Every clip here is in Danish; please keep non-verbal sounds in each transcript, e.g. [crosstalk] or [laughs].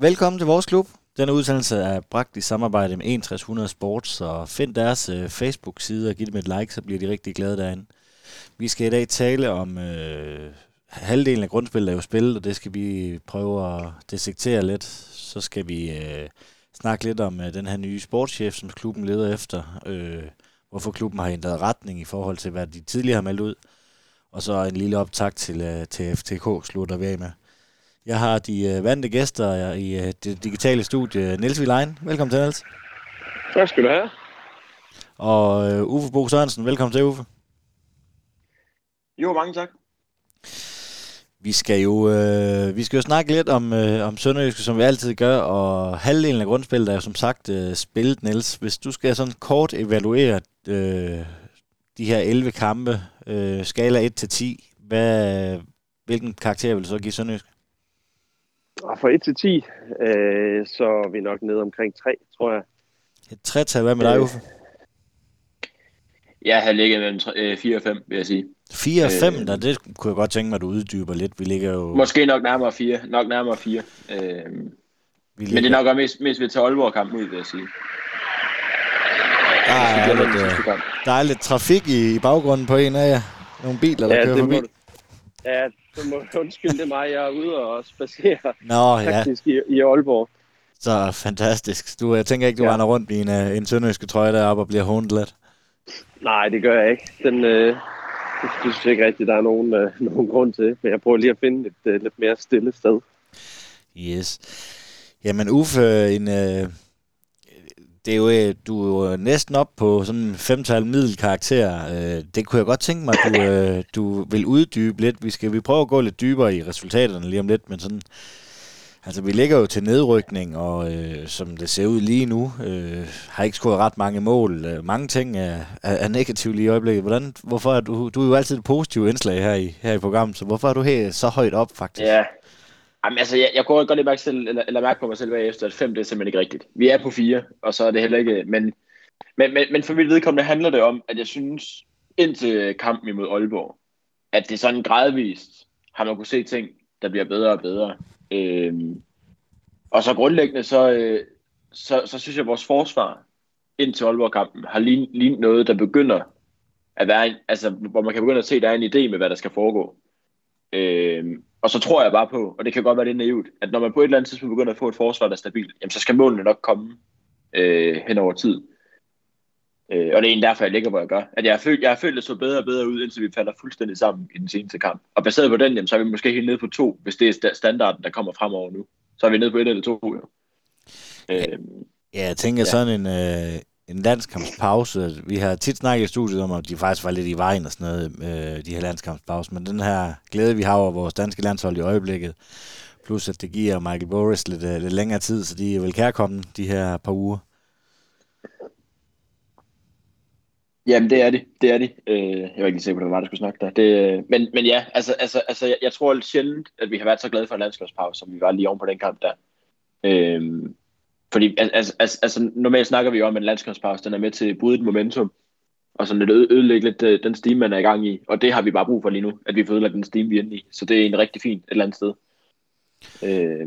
Velkommen til vores klub. Denne udsendelse er bragt i samarbejde med 6100 Sports, så find deres øh, Facebook-side og giv dem et like, så bliver de rigtig glade derinde. Vi skal i dag tale om øh, halvdelen af grundspillet er jo spillet, og det skal vi prøve at dissektere lidt. Så skal vi øh, snakke lidt om øh, den her nye sportschef, som klubben leder efter. Øh, hvorfor klubben har ændret retning i forhold til, hvad de tidligere har meldt ud. Og så en lille optag til, øh, til FTK slutter vi af med. Jeg har de øh, vante gæster i øh, det digitale studie. Niels Vilein, velkommen til, Niels. Tak skal du have. Og øh, Uffe Bo Sørensen, velkommen til, Uffe. Jo, mange tak. Vi skal jo, øh, vi skal jo snakke lidt om, øh, om Sønderjyske, som vi altid gør, og halvdelen af grundspillet er jo som sagt øh, spillet, Niels. Hvis du skal sådan kort evaluere øh, de her 11 kampe, øh, skala 1-10, hvad, hvilken karakter vil du så give Sønderjyske? Og fra 1 til 10, øh, så er vi nok nede omkring 3, tror jeg. Et tretal, hvad med dig, Øh, Uffe? Jeg har ligget mellem tre- øh, 4 og 5, vil jeg sige. 4 og 5, øh, der, det kunne jeg godt tænke mig, at du uddyber lidt. Vi ligger jo... Måske nok nærmere 4. Nok nærmere 4. Øh, vi men ligger, det er nok også mest, mest ved at tage Aalborg-kampen ud, vil jeg sige. der, Så er lidt, øh, der er lidt trafik i, i baggrunden på en af jer. Nogle biler, der ja, kører forbi. du- ja, så må du [laughs] undskylde, det mig. Jeg er ude og spacere Nå, ja. faktisk i, i Aalborg. Så fantastisk. Du, jeg tænker ikke, du ja. Ja. render rundt i en, uh, en sønderjyske trøje deroppe og bliver hånet lidt. Nej, det gør jeg ikke. Den, øh, det, synes jeg ikke rigtigt, der er nogen, øh, [laughs] nogen grund til. Men jeg prøver lige at finde et øh, lidt mere stille sted. Yes. Jamen Uffe, en, uh, det er jo, øh, du er jo øh, næsten op på sådan en femtal middelkarakter. Øh, det kunne jeg godt tænke mig, at du, du vil uddybe lidt. Vi skal vi prøve at gå lidt dybere i resultaterne lige om lidt, men sådan, altså vi ligger jo til nedrykning, og øh, som det ser ud lige nu, øh, har ikke scoret ret mange mål. Mange ting er, er, er negative lige i øjeblikket. Hvordan, hvorfor er du, du er jo altid et positivt indslag her i, her i programmet, så hvorfor er du her så højt op faktisk? Ja. Jamen, altså, jeg, jeg kunne godt lige mærke, selv, eller, eller mærke på mig selv bagefter, at 5 det er simpelthen ikke rigtigt. Vi er på 4, og så er det heller ikke... Men, men, men, men for mit vedkommende handler det om, at jeg synes, indtil kampen imod Aalborg, at det sådan gradvist har man kunne se ting, der bliver bedre og bedre. Øhm, og så grundlæggende, så, øh, så, så synes jeg, at vores forsvar indtil Aalborg-kampen har lignet noget, der begynder at være en, altså, hvor man kan begynde at se, at der er en idé med, hvad der skal foregå. Øhm, og så tror jeg bare på, og det kan godt være lidt naivt, at når man på et eller andet tidspunkt begynder at få et forsvar, der er stabilt, jamen så skal målene nok komme øh, hen over tid. Øh, og det er egentlig derfor, jeg ligger, hvor jeg gør. At jeg har følt, jeg har følt, det så bedre og bedre ud, indtil vi falder fuldstændig sammen i den seneste kamp. Og baseret på den, jamen, så er vi måske helt nede på to, hvis det er sta- standarden, der kommer fremover nu. Så er vi nede på et eller to, jo. Øh, Ja, jeg tænker. Ja. sådan en, øh, en landskampspause. Vi har tit snakket i studiet om, at de faktisk var lidt i vejen og sådan noget, øh, de her landskampspause. Men den her glæde, vi har over vores danske landshold i øjeblikket, plus at det giver Michael Boris lidt, øh, lidt længere tid, så de er vel kærkomne de her par uger. Jamen, det er det. Det er det. Øh, jeg var ikke lige sikker på, hvad det var, der skulle snakke der. Det, øh, men, men ja, altså, altså, altså jeg, jeg tror sjældent, at vi har været så glade for en landskabspause, som vi var lige oven på den kamp der. Øh, fordi altså, altså, altså, normalt snakker vi jo om, at en landskabspause den er med til at bryde et momentum, og sådan lidt øde- ødelægge lidt øh, den steam, man er i gang i. Og det har vi bare brug for lige nu, at vi får ødelagt den steam, vi er inde i. Så det er en rigtig fint et eller andet sted. Øh,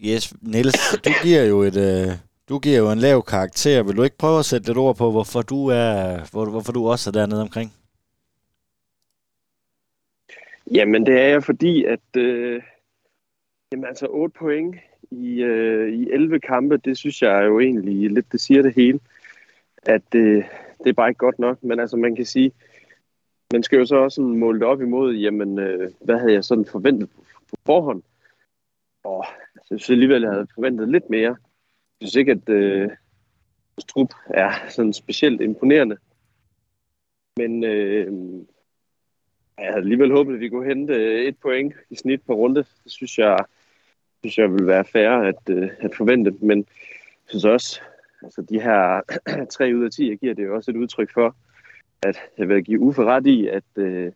Yes, Niels, du giver jo et... Øh, du giver jo en lav karakter. Vil du ikke prøve at sætte lidt ord på, hvorfor du er, hvor, hvorfor du også er dernede omkring? Jamen, det er jeg, fordi at... Øh, jamen, altså 8 point i, øh, i 11 kampe, det synes jeg jo egentlig lidt, det siger det hele. At øh, det er bare ikke godt nok. Men altså, man kan sige, man skal jo så også sådan måle det op imod, jamen, øh, hvad havde jeg sådan forventet på, på forhånd? Og altså, jeg synes alligevel, jeg havde forventet lidt mere. Jeg synes ikke, at øh, Strup er sådan specielt imponerende. Men øh, jeg havde alligevel håbet, at vi kunne hente øh, et point i snit på runde. Det synes jeg, synes jeg vil være fair at, øh, at forvente. Men jeg synes også, altså de her [clears throat] 3 ud af 10, jeg giver det jo også et udtryk for, at jeg vil give Uffe ret i, at øh,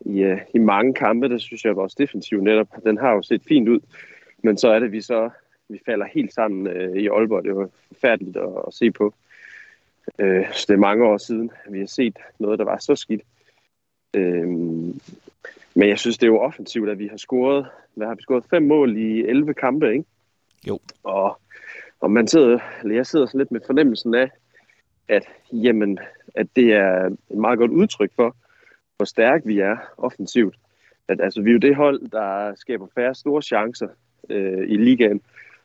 i, øh, i mange kampe, der synes jeg, at vores defensiv netop, den har jo set fint ud. Men så er det, vi så vi falder helt sammen øh, i Aalborg. Det var forfærdeligt at, at se på. Øh, så det er mange år siden, at vi har set noget, der var så skidt. Øh, men jeg synes, det er jo offensivt, at vi har scoret, hvad har vi scoret? Fem mål i 11 kampe, ikke? Jo. Og, og man sidder, eller jeg sidder sådan lidt med fornemmelsen af, at, jamen, at det er et meget godt udtryk for, hvor stærk vi er offensivt. At, altså, vi er jo det hold, der skaber færre store chancer øh, i ligaen.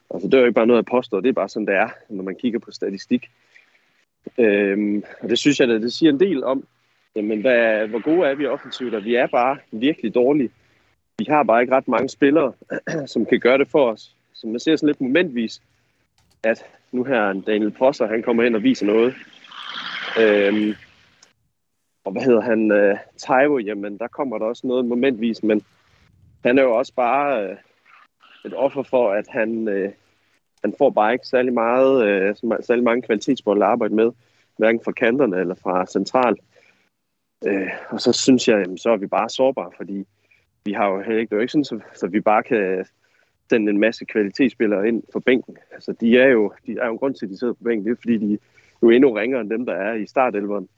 Altså, det er jo ikke bare noget, jeg påstår, det er bare sådan, det er, når man kigger på statistik. Øhm, og det synes jeg, det, det siger en del om, jamen, hvad, hvor gode er vi offensivt, og vi er bare virkelig dårlige. Vi har bare ikke ret mange spillere, [clears throat] som kan gøre det for os. Så man ser sådan lidt momentvis, at nu her Daniel Prosser, han kommer ind og viser noget. Øhm, og hvad hedder han? Øh, Taiwo, jamen der kommer der også noget momentvis, men han er jo også bare øh, et offer for, at han, øh, han får bare ikke særlig, meget, øh, særlig mange kvalitetsbold at arbejde med, hverken fra kanterne eller fra central. Øh, og så synes jeg, jamen, så er vi bare sårbare, fordi vi har jo ikke, det er jo ikke sådan, så, så vi bare kan sende en masse kvalitetsspillere ind på bænken. Altså, de er jo, de er jo en grund til, at de sidder på bænken. Det er, fordi de er jo endnu ringere end dem, der er i startelveren.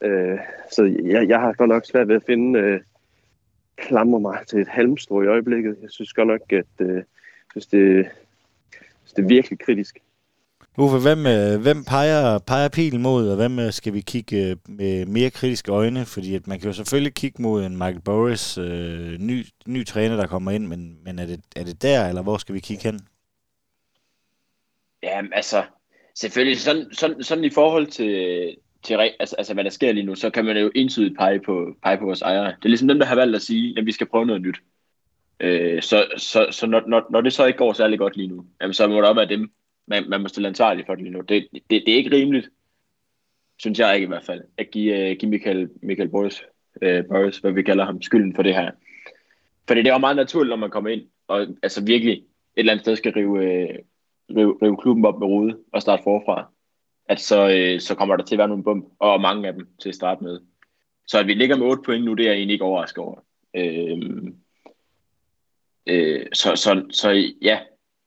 Øh, så jeg, jeg har godt nok svært ved at finde øh, klamre mig til et halmstrå i øjeblikket. Jeg synes godt nok, at øh, hvis det, hvis det er virkelig kritisk. Uffe, hvem, øh, hvem peger, peger pilen mod, og hvem øh, skal vi kigge øh, med mere kritiske øjne? Fordi at man kan jo selvfølgelig kigge mod en Michael Boris, øh, ny, ny træner, der kommer ind, men, men er, det, er det der, eller hvor skal vi kigge hen? Ja, altså, selvfølgelig sådan, sådan, sådan i forhold til, til altså, altså, hvad der sker lige nu, så kan man jo entydigt pege på, pege på vores ejere. Det er ligesom dem, der har valgt at sige, at vi skal prøve noget nyt. Øh, så så, så når, når, når det så ikke går særlig godt lige nu, jamen, så må det op være dem, man, man må stille ansvarlig for det lige nu. Det, det, det er ikke rimeligt, synes jeg ikke i hvert fald, at give, uh, give Michael, Michael Boris, uh, Boris, hvad vi kalder ham, skylden for det her. For det er jo meget naturligt, når man kommer ind, og altså virkelig et eller andet sted skal rive, uh, rive, rive klubben op med rode og starte forfra, at så, uh, så kommer der til at være nogle bump, og mange af dem til at starte med. Så at vi ligger med 8 point nu, det er jeg egentlig ikke overrasket over. Uh, uh, så, så, så ja,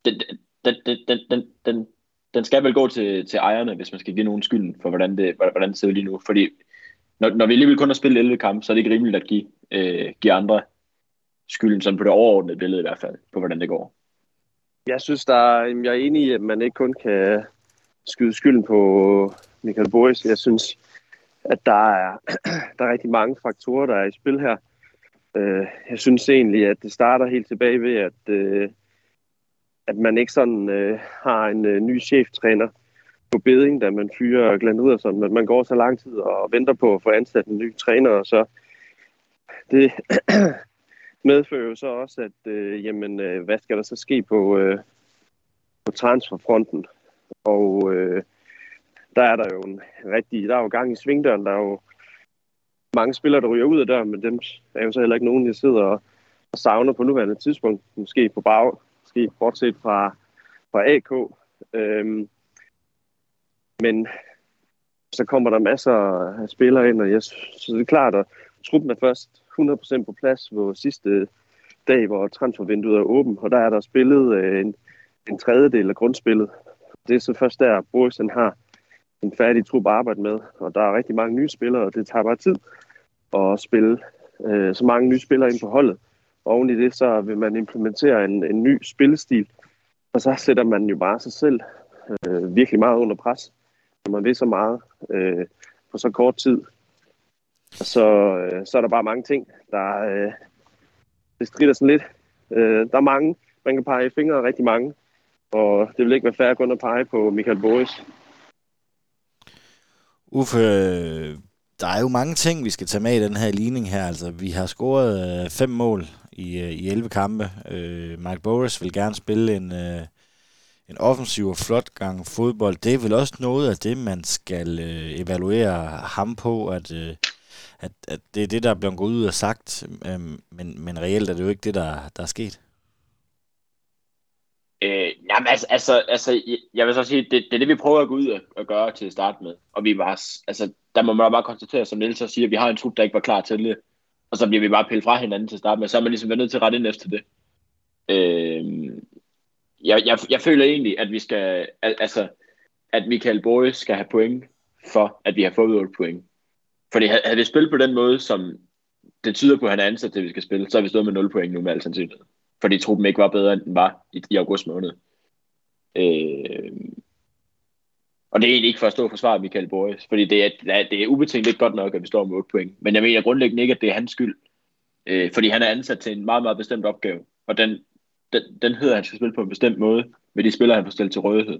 det, den, den, den, den, den, den skal vel gå til, til ejerne, hvis man skal give nogen skylden for, hvordan det, hvordan det ser ud lige nu. Fordi når, når vi alligevel kun har spillet 11 kampe, så er det ikke rimeligt at give, øh, give andre skylden, sådan på det overordnede billede i hvert fald, på hvordan det går. Jeg synes, der er, jeg er enig i, at man ikke kun kan skyde skylden på Michael Boris. Jeg synes, at der er, [clears throat] der er rigtig mange faktorer, der er i spil her. Øh, jeg synes egentlig, at det starter helt tilbage ved, at øh, at man ikke sådan øh, har en øh, ny cheftræner på beding, da man fyrer Glenn Riddersson, men man går så lang tid og venter på at få ansat en ny træner, og så det [clears throat] medfører jo så også, at øh, jamen, øh, hvad skal der så ske på, øh, på transferfronten? Og øh, der er der jo en rigtig, der er jo gang i svingdøren, der er jo mange spillere, der ryger ud af døren, men dem er jo så heller ikke nogen, der sidder og, og savner på nuværende tidspunkt, måske på bag, måske bortset fra, fra AK. Øhm, men så kommer der masser af spillere ind, og jeg, så det er klart, at truppen er først 100% på plads på sidste dag, hvor transfervinduet er åben, og der er der spillet øh, en, en tredjedel af grundspillet. Det er så først der, Boris har en færdig trup at arbejde med, og der er rigtig mange nye spillere, og det tager bare tid at spille øh, så mange nye spillere ind på holdet. Og oven i det, så vil man implementere en, en ny spillestil, og så sætter man jo bare sig selv øh, virkelig meget under pres, når man vil så meget øh, på så kort tid. Så, øh, så er der bare mange ting, der øh, det strider sådan lidt. Øh, der er mange, man kan pege i fingre rigtig mange, og det vil ikke være fair kun at pege på Michael Boris. Uffe, øh, der er jo mange ting, vi skal tage med i den her ligning her. Altså, vi har scoret øh, fem mål i, øh, i 11 kampe. Øh, Mark Boris vil gerne spille en, øh, en offensiv og flot gang fodbold. Det er vel også noget af det, man skal øh, evaluere ham på, at, øh, at, at det er det, der er blevet gået ud og sagt, øh, men, men reelt er det jo ikke det, der, der er sket. Øh, jamen, altså, altså, altså, jeg vil så sige, det, det er det, vi prøver at gå ud og, og gøre til at starte med. Og vi var, altså, der må man bare konstatere, som Niels så siger, at vi har en trup, der ikke var klar til det og så bliver vi bare pillet fra hinanden til at starte med, så er man ligesom nødt til at rette ind efter det. Øh, jeg, jeg, jeg føler egentlig, at vi skal, altså, at Michael Boris skal have point for, at vi har fået 8 point. Fordi havde vi spillet på den måde, som det tyder på, at han er ansat til, at vi skal spille, så har vi stået med 0 point nu med al sandsynlighed. Fordi truppen ikke var bedre, end den var i, i august måned. Øh, og det er egentlig ikke for at stå og forsvare Michael Boris, fordi det er, det er ubetinget ikke godt nok, at vi står med 8 point. Men jeg mener grundlæggende ikke, at det er hans skyld. Øh, fordi han er ansat til en meget, meget bestemt opgave. Og den, den, den hedder, at han skal spille på en bestemt måde, med de spillere, han får stillet til rådighed.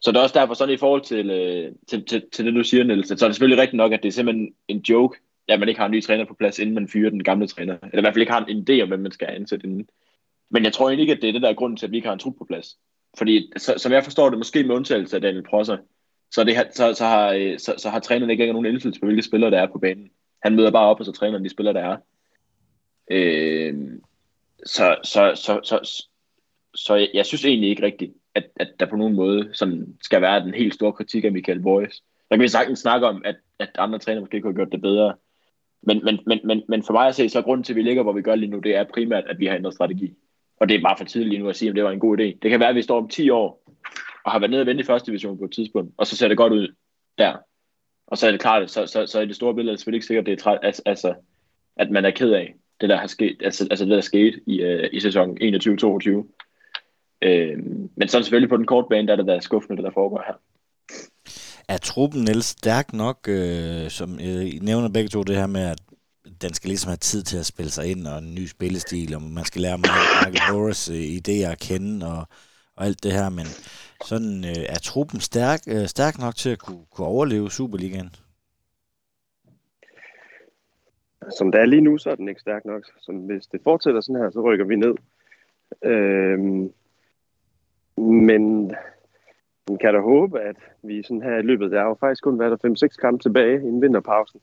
Så det er også derfor sådan i forhold til, øh, til, til, til det, du siger, Niels, så er det selvfølgelig rigtigt nok, at det er simpelthen en joke, at man ikke har en ny træner på plads, inden man fyrer den gamle træner. Eller i hvert fald ikke har en idé om, hvem man skal ansætte inden. Men jeg tror egentlig ikke, at det er det, der er grunden til, at vi ikke har en trup på plads. Fordi, så, som jeg forstår det, måske med undtagelse af Daniel Prosser, så, det, så, så, har, øh, så, så har træneren ikke nogen indflydelse på, hvilke spillere der er på banen. Han møder bare op, og så træner de spillere, der er. Øh, så, så, så, så, så, så jeg, jeg synes egentlig ikke rigtigt, at, at der på nogen måde sådan skal være den helt store kritik af Michael Boyes. Der kan vi sagtens snakke om, at, at andre træner måske kunne have gjort det bedre. Men, men, men, men, men for mig at se, så er grunden til, at vi ligger, hvor vi gør lige nu, det er primært, at vi har ændret strategi. Og det er bare for tidligt lige nu at sige, om det var en god idé. Det kan være, at vi står om 10 år, og har været nede og vente i første division på et tidspunkt, og så ser det godt ud der. Og så er det klart, så, så, så er det store billede er det selvfølgelig ikke sikkert, det er træt, altså, at man er ked af det, der har sket, altså, altså det, der skete i, uh, i sæsonen 21-22. Øh, men så selvfølgelig på den korte bane, der er det der skuffende, det der foregår her. Er truppen Niels, stærk nok, øh, som øh, I nævner begge to det her med, at den skal ligesom have tid til at spille sig ind, og en ny spillestil, og man skal lære Michael Boris øh, idéer at kende, og, og alt det her, men sådan øh, er truppen stærk, øh, stærk nok til at kunne, kunne overleve Superligaen? Som det er lige nu, så er den ikke stærk nok. Så hvis det fortsætter sådan her, så rykker vi ned. Øhm, men man kan da håbe, at vi sådan her i løbet, der har jo faktisk kun været der 5-6 kampe tilbage inden vinterpausen,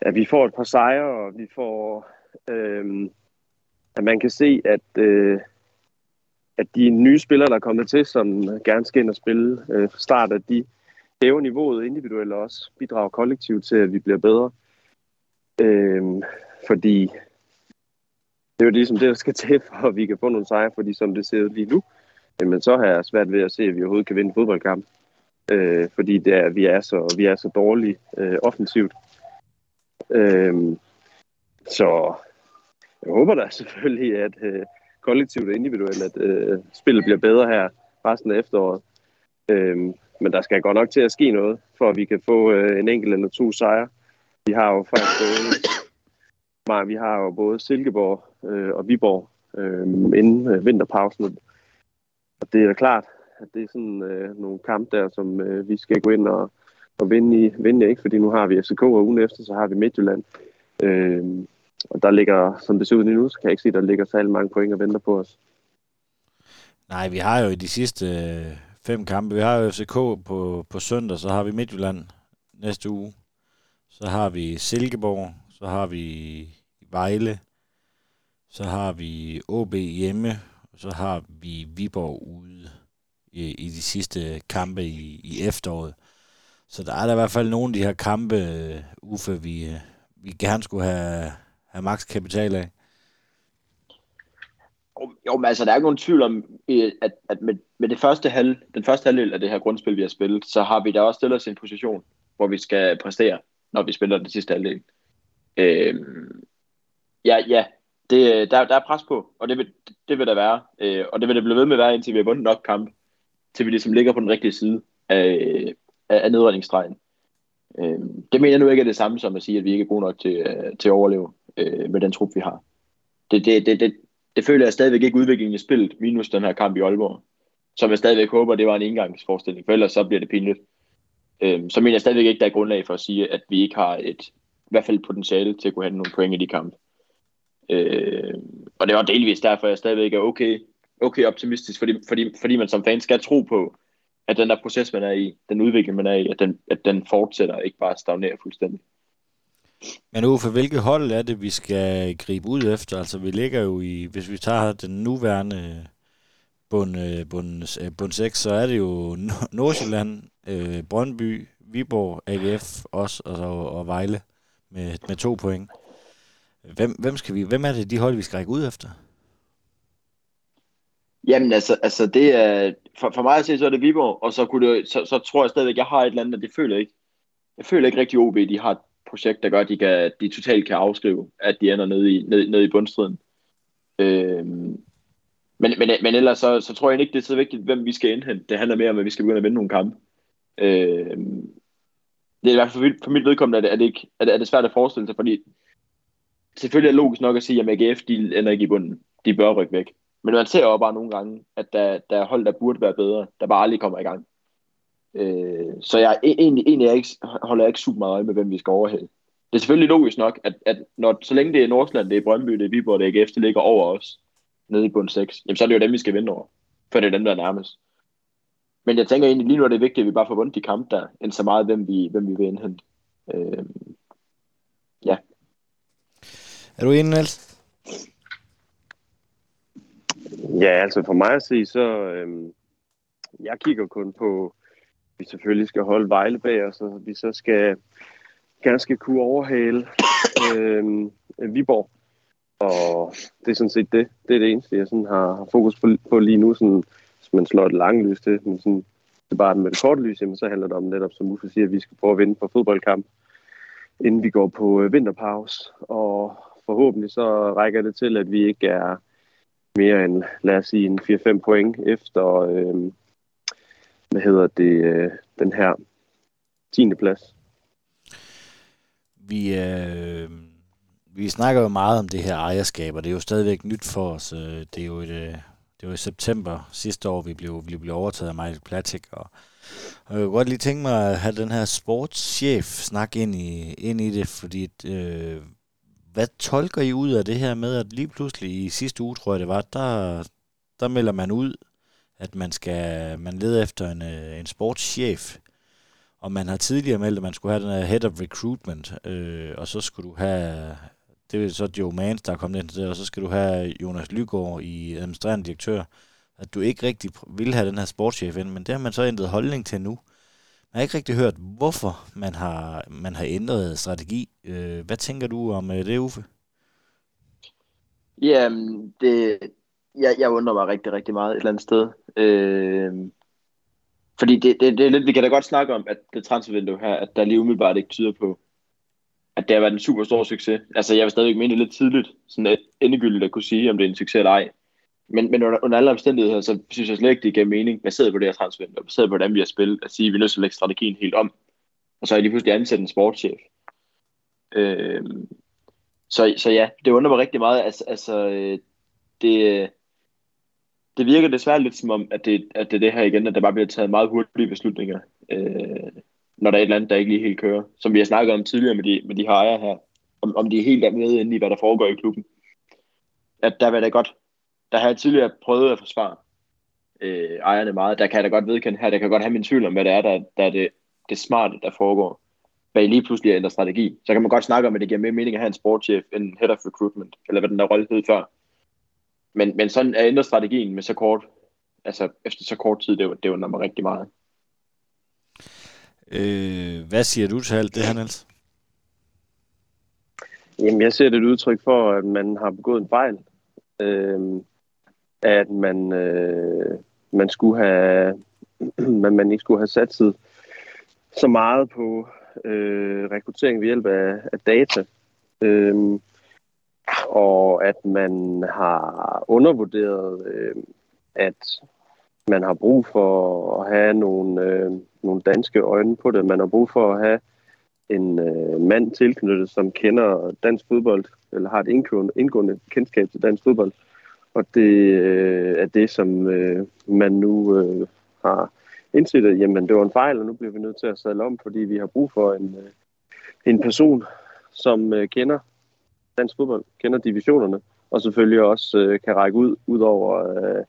at vi får et par sejre, og vi får, øhm, at man kan se, at, øh, at de nye spillere, der er kommet til, som gerne skal ind og spille øh, fra start, at de hæver niveauet individuelt og også bidrager kollektivt til, at vi bliver bedre. Øh, fordi det er jo ligesom det, der skal til, [laughs] for at vi kan få nogle sejre, fordi som det ser ud lige nu, men så har jeg svært ved at se, at vi overhovedet kan vinde en fodboldkamp. Øh, fordi det er, vi, er så, vi er så dårlige øh, offensivt. Øh, så jeg håber da selvfølgelig, at øh, kollektivt og individuelt, at øh, spillet bliver bedre her resten af efteråret. Øh, men der skal godt nok til at ske noget, for at vi kan få øh, en enkelt eller to sejre. Vi har jo faktisk både, nej, vi har jo både Silkeborg øh, og Viborg øh, inden øh, vinterpausen. Og det er da klart, at det er sådan øh, nogle kampe der, som øh, vi skal gå ind og, og vinde i. Vinde ikke, fordi nu har vi FCK, og ugen efter, så har vi Midtjylland. Øh, og der ligger, som det ser ud nu, så kan jeg ikke se, at der ligger særlig mange point og venter på os. Nej, vi har jo i de sidste øh, fem kampe, vi har jo FCK på, på søndag, så har vi Midtjylland næste uge. Så har vi Silkeborg, så har vi Vejle, så har vi OB hjemme, og så har vi Viborg ude i, i de sidste kampe i, i efteråret. Så der er der i hvert fald nogle af de her kampe, øh, Uffe, vi, øh, vi gerne skulle have, have max kapital af. Jo, men altså, der er ikke nogen tvivl om, at, at med, med det første halv, den første halvdel af det her grundspil, vi har spillet, så har vi da også stillet os i en position, hvor vi skal præstere, når vi spiller den sidste halvdel. Øhm, ja, ja, det, der, der er pres på, og det vil, det vil der være. Øh, og det vil det blive ved med at være, indtil vi har vundet nok kamp, til vi ligesom ligger på den rigtige side af, af, af nedredningsstregen. Øh, det mener jeg nu ikke er det samme som at sige, at vi ikke er gode nok til, øh, til at overleve øh, med den trup, vi har. Det, det, det, det, det føler jeg stadigvæk ikke udviklingen i spillet, minus den her kamp i Aalborg. Som jeg stadigvæk håber, det var en engangsforestilling, for ellers så bliver det pinligt. Øh, så mener jeg stadigvæk ikke, der er grundlag for at sige, at vi ikke har et i hvert fald potentiale til at kunne have nogle point i de kampe. Øh, og det var delvis derfor, jeg stadigvæk er okay, okay optimistisk, fordi, fordi, fordi man som fan skal tro på, at den der proces, man er i, den udvikling, man er i, at den, at den fortsætter, ikke bare stagnerer fuldstændig. Men Uffe, hvilke hold er det, vi skal gribe ud efter? Altså, vi ligger jo i, hvis vi tager den nuværende bund, øh, bund, øh, bund 6, så er det jo Nordsjælland, øh, Brøndby, Viborg, AGF også, og, så, og Vejle med, med to point. Hvem, hvem, skal vi, hvem er det, de hold, vi skal række ud efter? Jamen altså, altså det er, for, for mig at se, så er det Viborg, og så, kunne det, så, så tror jeg stadigvæk, jeg har et eller andet, og det føler jeg ikke. Jeg føler ikke rigtig, OB, de har projekt, der gør, at de, kan, de totalt kan afskrive, at de ender nede i, nede, ned i bundstriden. Øhm, Men, men, men ellers så, så tror jeg ikke, det er så vigtigt, hvem vi skal indhente. Det handler mere om, at vi skal begynde at vinde nogle kampe. Øhm, det er i hvert fald for mit vedkommende, er det, er det, ikke, er det, er det svært at forestille sig, fordi selvfølgelig er det logisk nok at sige, at AGF de ender ikke i bunden. De bør rykke væk. Men man ser jo bare nogle gange, at der, der er hold, der burde være bedre, der bare aldrig kommer i gang. Øh, så jeg egentlig, egentlig jeg ikke, holder jeg ikke super meget øje med, hvem vi skal overhælde. Det er selvfølgelig logisk nok, at, at når, så længe det er Nordsjælland, det er Brøndby, det er Viborg, det er AGF, det ligger over os, nede i bund 6, jamen så er det jo dem, vi skal vinde over. For det er dem, der er nærmest. Men jeg tænker egentlig, lige nu er det vigtigt, at vi bare får vundet de kampe der, end så meget, hvem vi, hvem vi vil indhente. Øh, ja. Er du enig, Niels? Ja, altså for mig at se, så øhm, jeg kigger kun på, vi selvfølgelig skal holde Vejle bag os, og vi så skal ganske kunne overhale øh, Viborg. Og det er sådan set det. Det er det eneste, jeg sådan har, har fokus på, på lige nu. Sådan, hvis man slår et langt lys til, men sådan, det er bare med det korte lys, jamen, så handler det om netop, som Uffe siger, at vi skal prøve at vinde på fodboldkamp, inden vi går på øh, vinterpause. Og forhåbentlig så rækker det til, at vi ikke er mere end, lad os sige, en 4-5 point efter, øh, hvad hedder det, øh, den her 10. plads. Vi, øh, vi snakker jo meget om det her ejerskab, og det er jo stadigvæk nyt for os. Øh, det er jo, et, øh, det var i september sidste år, vi blev, vi blev overtaget af Michael Platik, og, og jeg kunne godt lige tænke mig at have den her sportschef snak ind i, ind i det, fordi øh, hvad tolker I ud af det her med, at lige pludselig i sidste uge, tror jeg det var, der, der melder man ud, at man skal man leder efter en, øh, en sportschef, og man har tidligere meldt, at man skulle have den her head of recruitment, øh, og så skulle du have, det er så Joe Mans, der er kommet ind til det, og så skal du have Jonas Lygaard i administrerende direktør, at du ikke rigtig vil have den her sportschef ind, men det har man så ændret holdning til nu. Jeg har ikke rigtig hørt, hvorfor man har, man har ændret strategi. Øh, hvad tænker du om øh, det, Uffe? Jamen, det, jeg, jeg undrer mig rigtig, rigtig meget et eller andet sted. Øh, fordi det, det, det er lidt, vi kan da godt snakke om, at det transfervindue her, at der lige umiddelbart ikke tyder på, at det har været en super stor succes. Altså, jeg vil stadigvæk mene det lidt tidligt, sådan et endegyldigt at kunne sige, om det er en succes eller ej. Men, men under, under alle omstændigheder, så synes jeg slet ikke, det giver mening, baseret på det her transfervindue, og baseret på, hvordan vi har spillet, at sige, at vi er nødt til at lægge strategien helt om. Og så er de pludselig ansat en sportschef. Øh, så, så ja, det undrer mig rigtig meget. Altså, altså det, det virker desværre lidt som om, at det, at det er det her igen, at der bare bliver taget meget hurtige beslutninger, øh, når der er et eller andet, der ikke lige helt kører. Som vi har snakket om tidligere med de, med de her ejere her, om, om de er helt med inde i, hvad der foregår i klubben. At der vil da godt, der har jeg tidligere prøvet at forsvare øh, ejerne meget. Der kan jeg da godt vedkende her, der kan godt have min tvivl om, hvad det er, der, der er det, det smarte, der foregår bag lige pludselig at ændre strategi. Så kan man godt snakke om, at det giver mere mening at have en sportschef end head of recruitment, eller hvad den der rolle hed før. Men, men sådan at ændre strategien med så kort, altså efter så kort tid, det, det undrer mig rigtig meget. Øh, hvad siger du til alt det her, Niels? Jamen, jeg ser det et udtryk for, at man har begået en fejl. Øh, at man, øh, man skulle have, [clears throat] man, man ikke skulle have satset så meget på øh, rekruttering ved hjælp af, af data. Øh, og at man har undervurderet, øh, at man har brug for at have nogle, øh, nogle danske øjne på det. Man har brug for at have en øh, mand tilknyttet, som kender dansk fodbold, eller har et indgående, indgående kendskab til dansk fodbold. Og det øh, er det, som øh, man nu øh, har indset, at jamen, det var en fejl, og nu bliver vi nødt til at sadle om, fordi vi har brug for en, øh, en person, som øh, kender dansk fodbold, kender divisionerne, og selvfølgelig også øh, kan række ud, ud over, øh,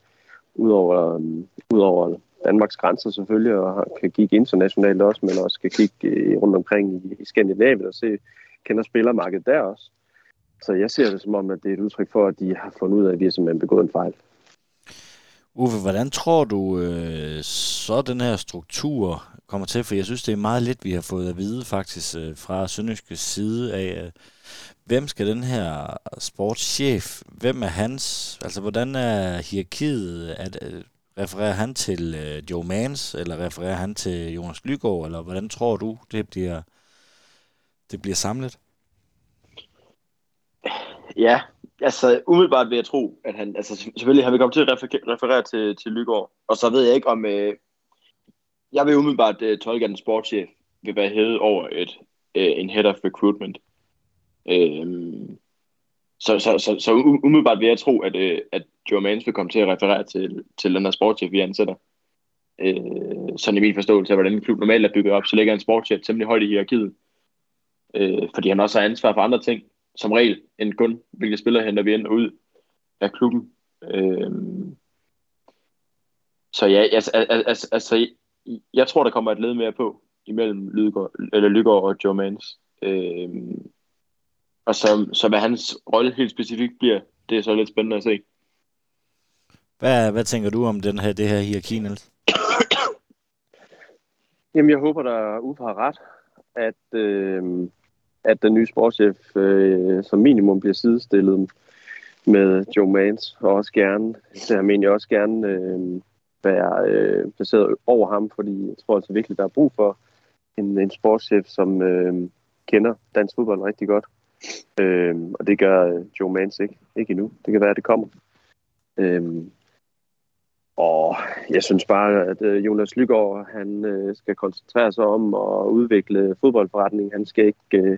ud over, øh, ud over Danmarks grænser selvfølgelig, og kan kigge internationalt også, men også kan kigge øh, rundt omkring i, i Skandinavien og se, kender spillermarkedet der også. Så jeg ser det som om, at det er et udtryk for, at de har fundet ud af, at vi har simpelthen begået en fejl. Uffe, hvordan tror du øh, så den her struktur kommer til? For jeg synes, det er meget lidt, vi har fået at vide faktisk øh, fra Sønderjyskes side af, øh, hvem skal den her sportschef, hvem er hans, altså hvordan er hierarkiet, at, øh, refererer han til øh, Joe Mans, eller refererer han til Jonas Lygaard, eller hvordan tror du, det bliver, det bliver samlet? Ja, altså, umiddelbart vil jeg tro, at han, altså selvfølgelig, han vil komme til at referere til, til Lygaard, og så ved jeg ikke om, øh, jeg vil umiddelbart øh, tolke, at en sportschef vil være hævet over et, øh, en head of recruitment. Øhm, så, så, så, så umiddelbart vil jeg tro, at, øh, at Joe Mans vil komme til at referere til, til den her sportschef, vi ansætter. Øh, sådan i min forståelse af, hvordan en klub normalt er bygget op, så ligger en sportschef temmelig højt i hierarkiet. Øh, fordi han også har ansvar for andre ting, som regel, end kun hvilke spillere henter vi ind og ud af klubben. Øh, så ja, altså, altså, altså, jeg tror, der kommer et led mere på imellem Lydgaard, eller Lydgaard og Joe Mans. Øh, og så, så hvad hans rolle helt specifikt bliver, det er så lidt spændende at se. Hvad, hvad tænker du om den her, det her hierarki, Niels? Jamen, jeg håber, der Uffe har ret, at, øh, at den nye sportschef øh, som minimum bliver sidestillet med Joe Mans, og også gerne, så jeg mener også gerne øh, være øh, placeret over ham, fordi jeg tror altså virkelig, der er brug for en, en sportschef, som øh, kender dansk fodbold rigtig godt. Øh, og det gør øh, Joe Mans ikke, ikke endnu. Det kan være, at det kommer. Øh, og jeg synes bare, at øh, Jonas Lygaard, han øh, skal koncentrere sig om at udvikle fodboldforretning. Han skal ikke, øh,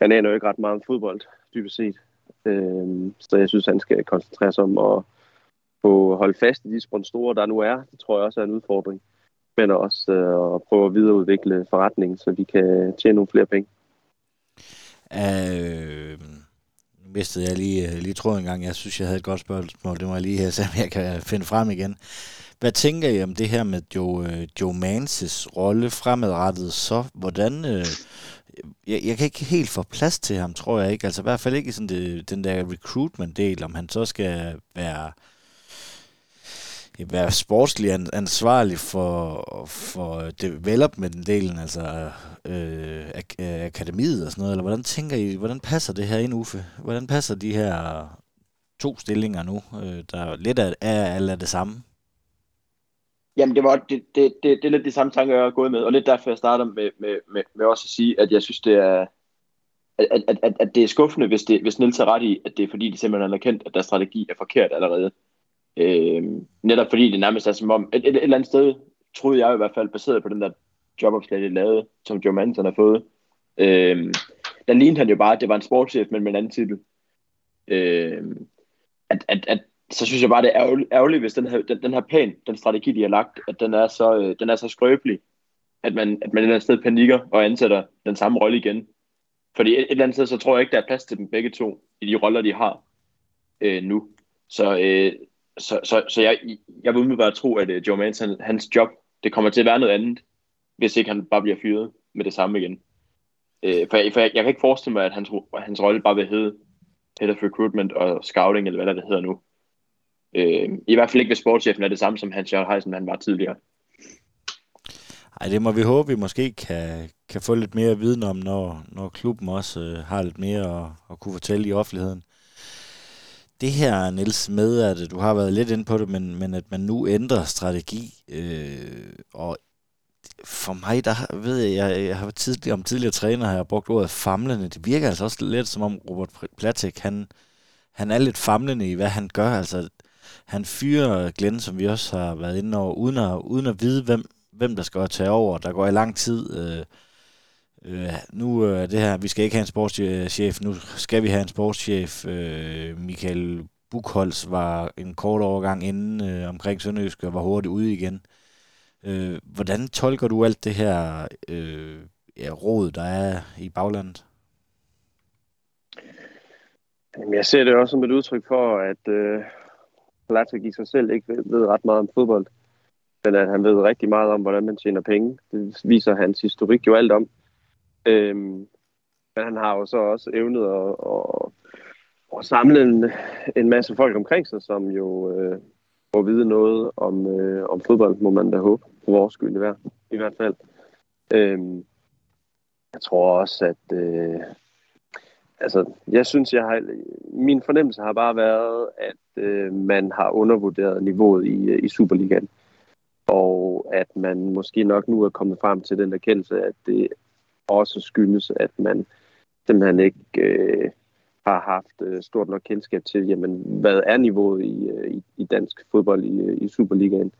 han aner jo ikke ret meget om fodbold, dybest set. Øh, så jeg synes, han skal koncentrere sig om at få holde fast i de sponsorer, der nu er. Det tror jeg også er en udfordring. Men også øh, at prøve at videreudvikle forretningen, så vi kan tjene nogle flere penge. Øh, nu mistede jeg lige, øh, lige tråden en gang. Jeg synes, jeg havde et godt spørgsmål. Det må jeg lige her, [laughs] så jeg kan finde frem igen. Hvad tænker I om det her med Joe, øh, Joe Manses rolle fremadrettet så? Hvordan... Øh, jeg, jeg kan ikke helt få plads til ham, tror jeg ikke. Altså i hvert fald ikke i sådan det, den der recruitment-del, om han så skal være være sportslig ansvarlig for, for development-delen, altså øh, ak- øh, akademiet og sådan noget, eller hvordan tænker I, hvordan passer det her ind, Uffe? Hvordan passer de her to stillinger nu, øh, der lidt af, er, alt er det samme? Jamen, det, var, det, det, det, det er lidt de samme tanker, jeg har gået med, og lidt derfor jeg starter med, med, med, med også at sige, at jeg synes, det er, at, at, at, at det er skuffende, hvis, det, hvis Niels er ret i, at det er fordi, de simpelthen har kendt, at deres strategi er forkert allerede. Øh, netop fordi det nærmest er som om, et, et, et eller andet sted, troede jeg i hvert fald, baseret på den der jobopslag, de lavede, som Joe Manson har fået, øh, der lignede han jo bare, at det var en sportschef, men med en anden titel. Øh, at, at, at, så synes jeg bare, det er ærgerligt, ærgerligt hvis den her, den, den her plan, den strategi, de har lagt, at den er så, øh, den er så skrøbelig, at man, at man et eller andet sted panikker og ansætter den samme rolle igen. Fordi et, et eller andet sted, så tror jeg ikke, der er plads til dem begge to i de roller, de har øh, nu. Så, øh, så, så, så jeg, jeg vil umiddelbart tro, at uh, Joe Manson, hans job, det kommer til at være noget andet, hvis ikke han bare bliver fyret med det samme igen. Uh, for jeg, for jeg, jeg kan ikke forestille mig, at hans, hans rolle bare vil hedde Head of Recruitment og Scouting, eller hvad der det hedder nu. Uh, I hvert fald ikke, hvis sportschefen er det samme, som Hans Jørgen Heisen han var tidligere. Ej, det må vi håbe, vi måske kan, kan få lidt mere viden om, når, når klubben også øh, har lidt mere at, at kunne fortælle i offentligheden det her, Niels, med, at du har været lidt inde på det, men, men at man nu ændrer strategi, øh, og for mig, der ved jeg, jeg, jeg har tidligere, om tidligere træner, har jeg brugt ordet famlende. Det virker altså også lidt som om Robert Platek, han, han er lidt famlende i, hvad han gør. Altså, han fyrer Glenn, som vi også har været inde over, uden at, uden at vide, hvem, hvem der skal tage over. Der går i lang tid. Øh, øh, nu er øh, det her, vi skal ikke have en sportschef, nu skal vi have en sportschef. Øh, Michael Bukholz var en kort overgang inden øh, omkring Sønderjysk og var hurtigt ude igen. Øh, hvordan tolker du alt det her øh, ja, råd, der er i baglandet? Jamen, jeg ser det også som et udtryk for, at øh, Platik i sig selv ikke ved, ved ret meget om fodbold, men at han ved rigtig meget om, hvordan man tjener penge. Det viser hans historik jo alt om. Øhm, men han har jo så også evnet at, at, at samle en, en masse folk omkring sig, som jo øh, får vide noget om, øh, om fodbold, må man da håbe, for vores skyld i hvert, i hvert fald. Øhm, jeg tror også, at øh, altså, jeg synes, jeg har, min fornemmelse har bare været, at øh, man har undervurderet niveauet i, øh, i Superligaen. Og at man måske nok nu er kommet frem til den erkendelse, at det også skyldes, at man simpelthen ikke øh, har haft øh, stort nok kendskab til, jamen, hvad er niveauet i, øh, i, i dansk fodbold i, øh, i Superligaen,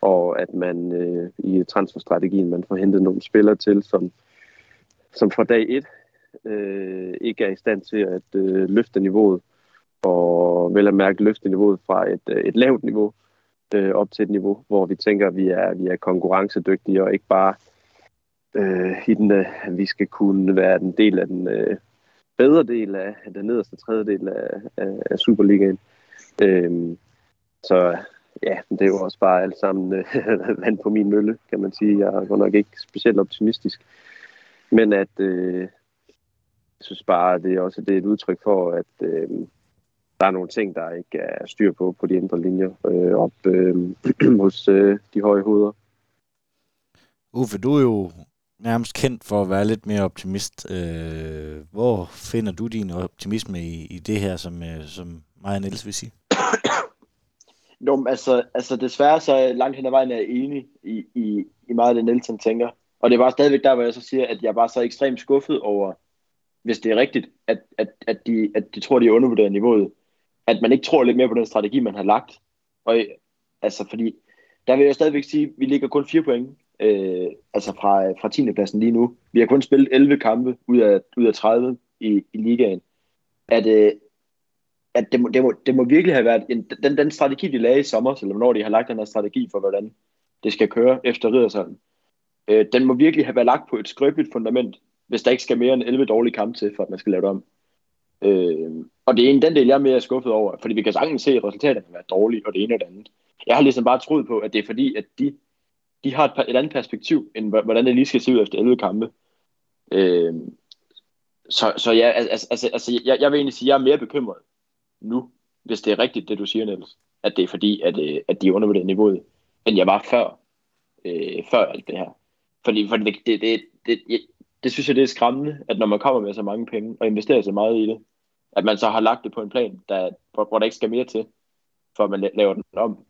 og at man øh, i transferstrategien man får hentet nogle spillere til, som, som fra dag et øh, ikke er i stand til at øh, løfte niveauet, og vel at mærke løfte niveauet fra et, øh, et lavt niveau øh, op til et niveau, hvor vi tænker, at vi er, vi er konkurrencedygtige, og ikke bare øh, i den, øh, vi skal kunne være en del af den øh, bedre del af den nederste tredjedel af, af, af Superligaen. Øh, så ja, det er jo også bare alt sammen øh, [laughs] vand på min mølle, kan man sige. Jeg er nok ikke specielt optimistisk. Men at øh, jeg synes bare, at det er også det er et udtryk for, at øh, der er nogle ting, der ikke er styr på på de indre linjer øh, op øh, [clears throat] hos øh, de høje hoveder. Uffe, du er jo nærmest kendt for at være lidt mere optimist. Øh, hvor finder du din optimisme i, i det her, som, øh, som mig og Niels vil sige? Nå, altså, altså desværre så langt hen ad vejen er jeg enig i, i, i meget af det, Nielsen tænker. Og det var stadigvæk der, hvor jeg så siger, at jeg var bare så ekstremt skuffet over, hvis det er rigtigt, at, at, at, de, at de tror, de er undervurderet niveauet. At man ikke tror lidt mere på den strategi, man har lagt. Og altså, fordi der vil jeg stadigvæk sige, at vi ligger kun 4 point øh, altså fra, fra 10. pladsen lige nu. Vi har kun spillet 11 kampe ud af, ud af 30 i, i ligaen. At, øh, at det, må, det, må, det må virkelig have været en, den, den strategi, de lagde i sommer, eller hvornår de har lagt den her strategi for, hvordan det skal køre efter Riddersholm. Øh, den må virkelig have været lagt på et skrøbeligt fundament, hvis der ikke skal mere end 11 dårlige kampe til, for at man skal lave det om. Øh, og det er en den del, jeg er mere skuffet over, fordi vi kan sagtens se, at resultaterne har været dårlige, og det ene og det andet. Jeg har ligesom bare troet på, at det er fordi, at de, de har et, et andet perspektiv, end hvordan det lige skal se ud efter 11 kampe. Øh, så, så ja, altså, altså, altså jeg, jeg vil egentlig sige, at jeg er mere bekymret nu, hvis det er rigtigt, det du siger, Niels, at det er fordi, at, øh, at de er det niveauet, end jeg var før, øh, før alt det her. Fordi, fordi det, det, det, det, jeg, det synes jeg, det er skræmmende, at når man kommer med så mange penge og investerer så meget i det, at man så har lagt det på en plan, der, hvor, hvor der ikke skal mere til, for at man laver den om.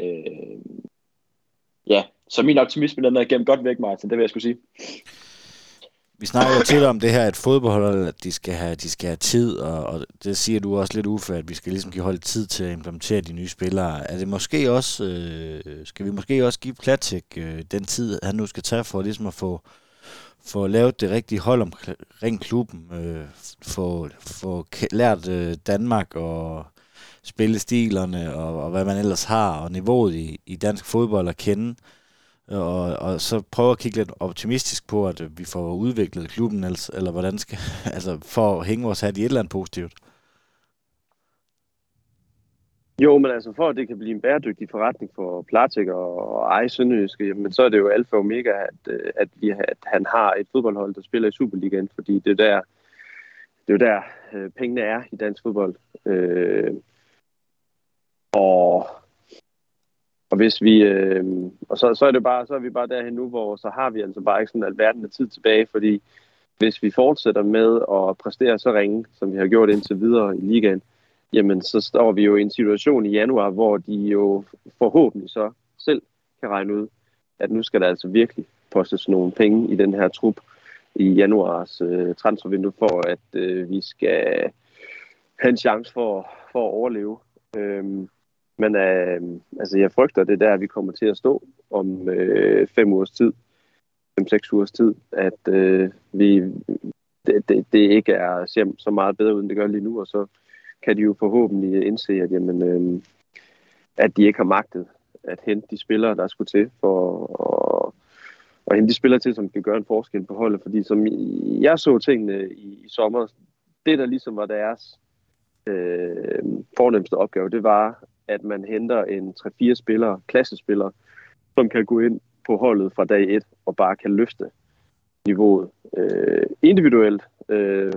Øh, ja, så min optimisme den er gennem godt væk, Martin, det vil jeg skulle sige. Vi snakker jo tit om det her, at fodboldhold, at de skal have, de skal have tid, og, og det siger du også lidt ufærdigt, at vi skal ligesom give holdet tid til at implementere de nye spillere. Er det måske også, øh, skal vi måske også give Platik øh, den tid, han nu skal tage for ligesom at få, få lavet det rigtige hold omkring klubben, øh, få, få lært øh, Danmark og spillestilerne og, og hvad man ellers har, og niveauet i, i dansk fodbold at kende og, og så prøve at kigge lidt optimistisk på, at øh, vi får udviklet klubben, eller, eller hvordan skal, [laughs] altså for at hænge vores hat i et eller andet positivt. Jo, men altså for at det kan blive en bæredygtig forretning for Platik og, og ej Sønderjyske, men så er det jo alfa og omega, at, øh, at, vi, at han har et fodboldhold, der spiller i Superligaen, fordi det er der, det er der øh, pengene er i dansk fodbold. Øh, og og hvis vi, øh, og så, så er det bare, så er vi bare derhen nu, hvor så har vi altså bare ikke sådan alverden af tid tilbage, fordi hvis vi fortsætter med at præstere så ringe, som vi har gjort indtil videre i ligaen, jamen så står vi jo i en situation i januar, hvor de jo forhåbentlig så selv kan regne ud, at nu skal der altså virkelig postes nogle penge i den her trup i januars øh, transfervindue, for at øh, vi skal have en chance for, for at overleve. Øhm, men øh, altså, jeg frygter det der, vi kommer til at stå om øh, fem ugers tid, fem-seks ugers tid, at øh, vi, det, det, det ikke er ser så meget bedre ud, end det gør lige nu, og så kan de jo forhåbentlig indse, at, jamen, øh, at de ikke har magtet at hente de spillere, der skulle til for at, hente de spillere til, som kan gøre en forskel på holdet. Fordi som jeg så tingene i, i sommer, det der ligesom var deres øh, fornemmeste opgave, det var at man henter en 3-4 spillere, klassespillere, som kan gå ind på holdet fra dag 1 og bare kan løfte niveauet øh, individuelt, øh,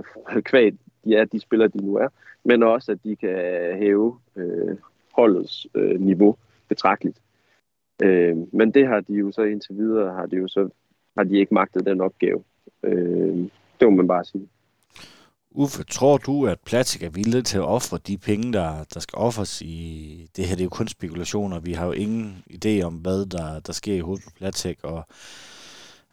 kvad ja, de spillere, de nu er, men også at de kan hæve øh, holdets øh, niveau betragteligt. Øh, men det har de jo så indtil videre, har de jo så har de ikke magtet den opgave. Øh, det må man bare sige. Uffe, tror du, at Platik er villig til at ofre de penge, der, der skal offres i... Det her det er jo kun spekulationer. Vi har jo ingen idé om, hvad der, der sker i hovedet på Platik, og,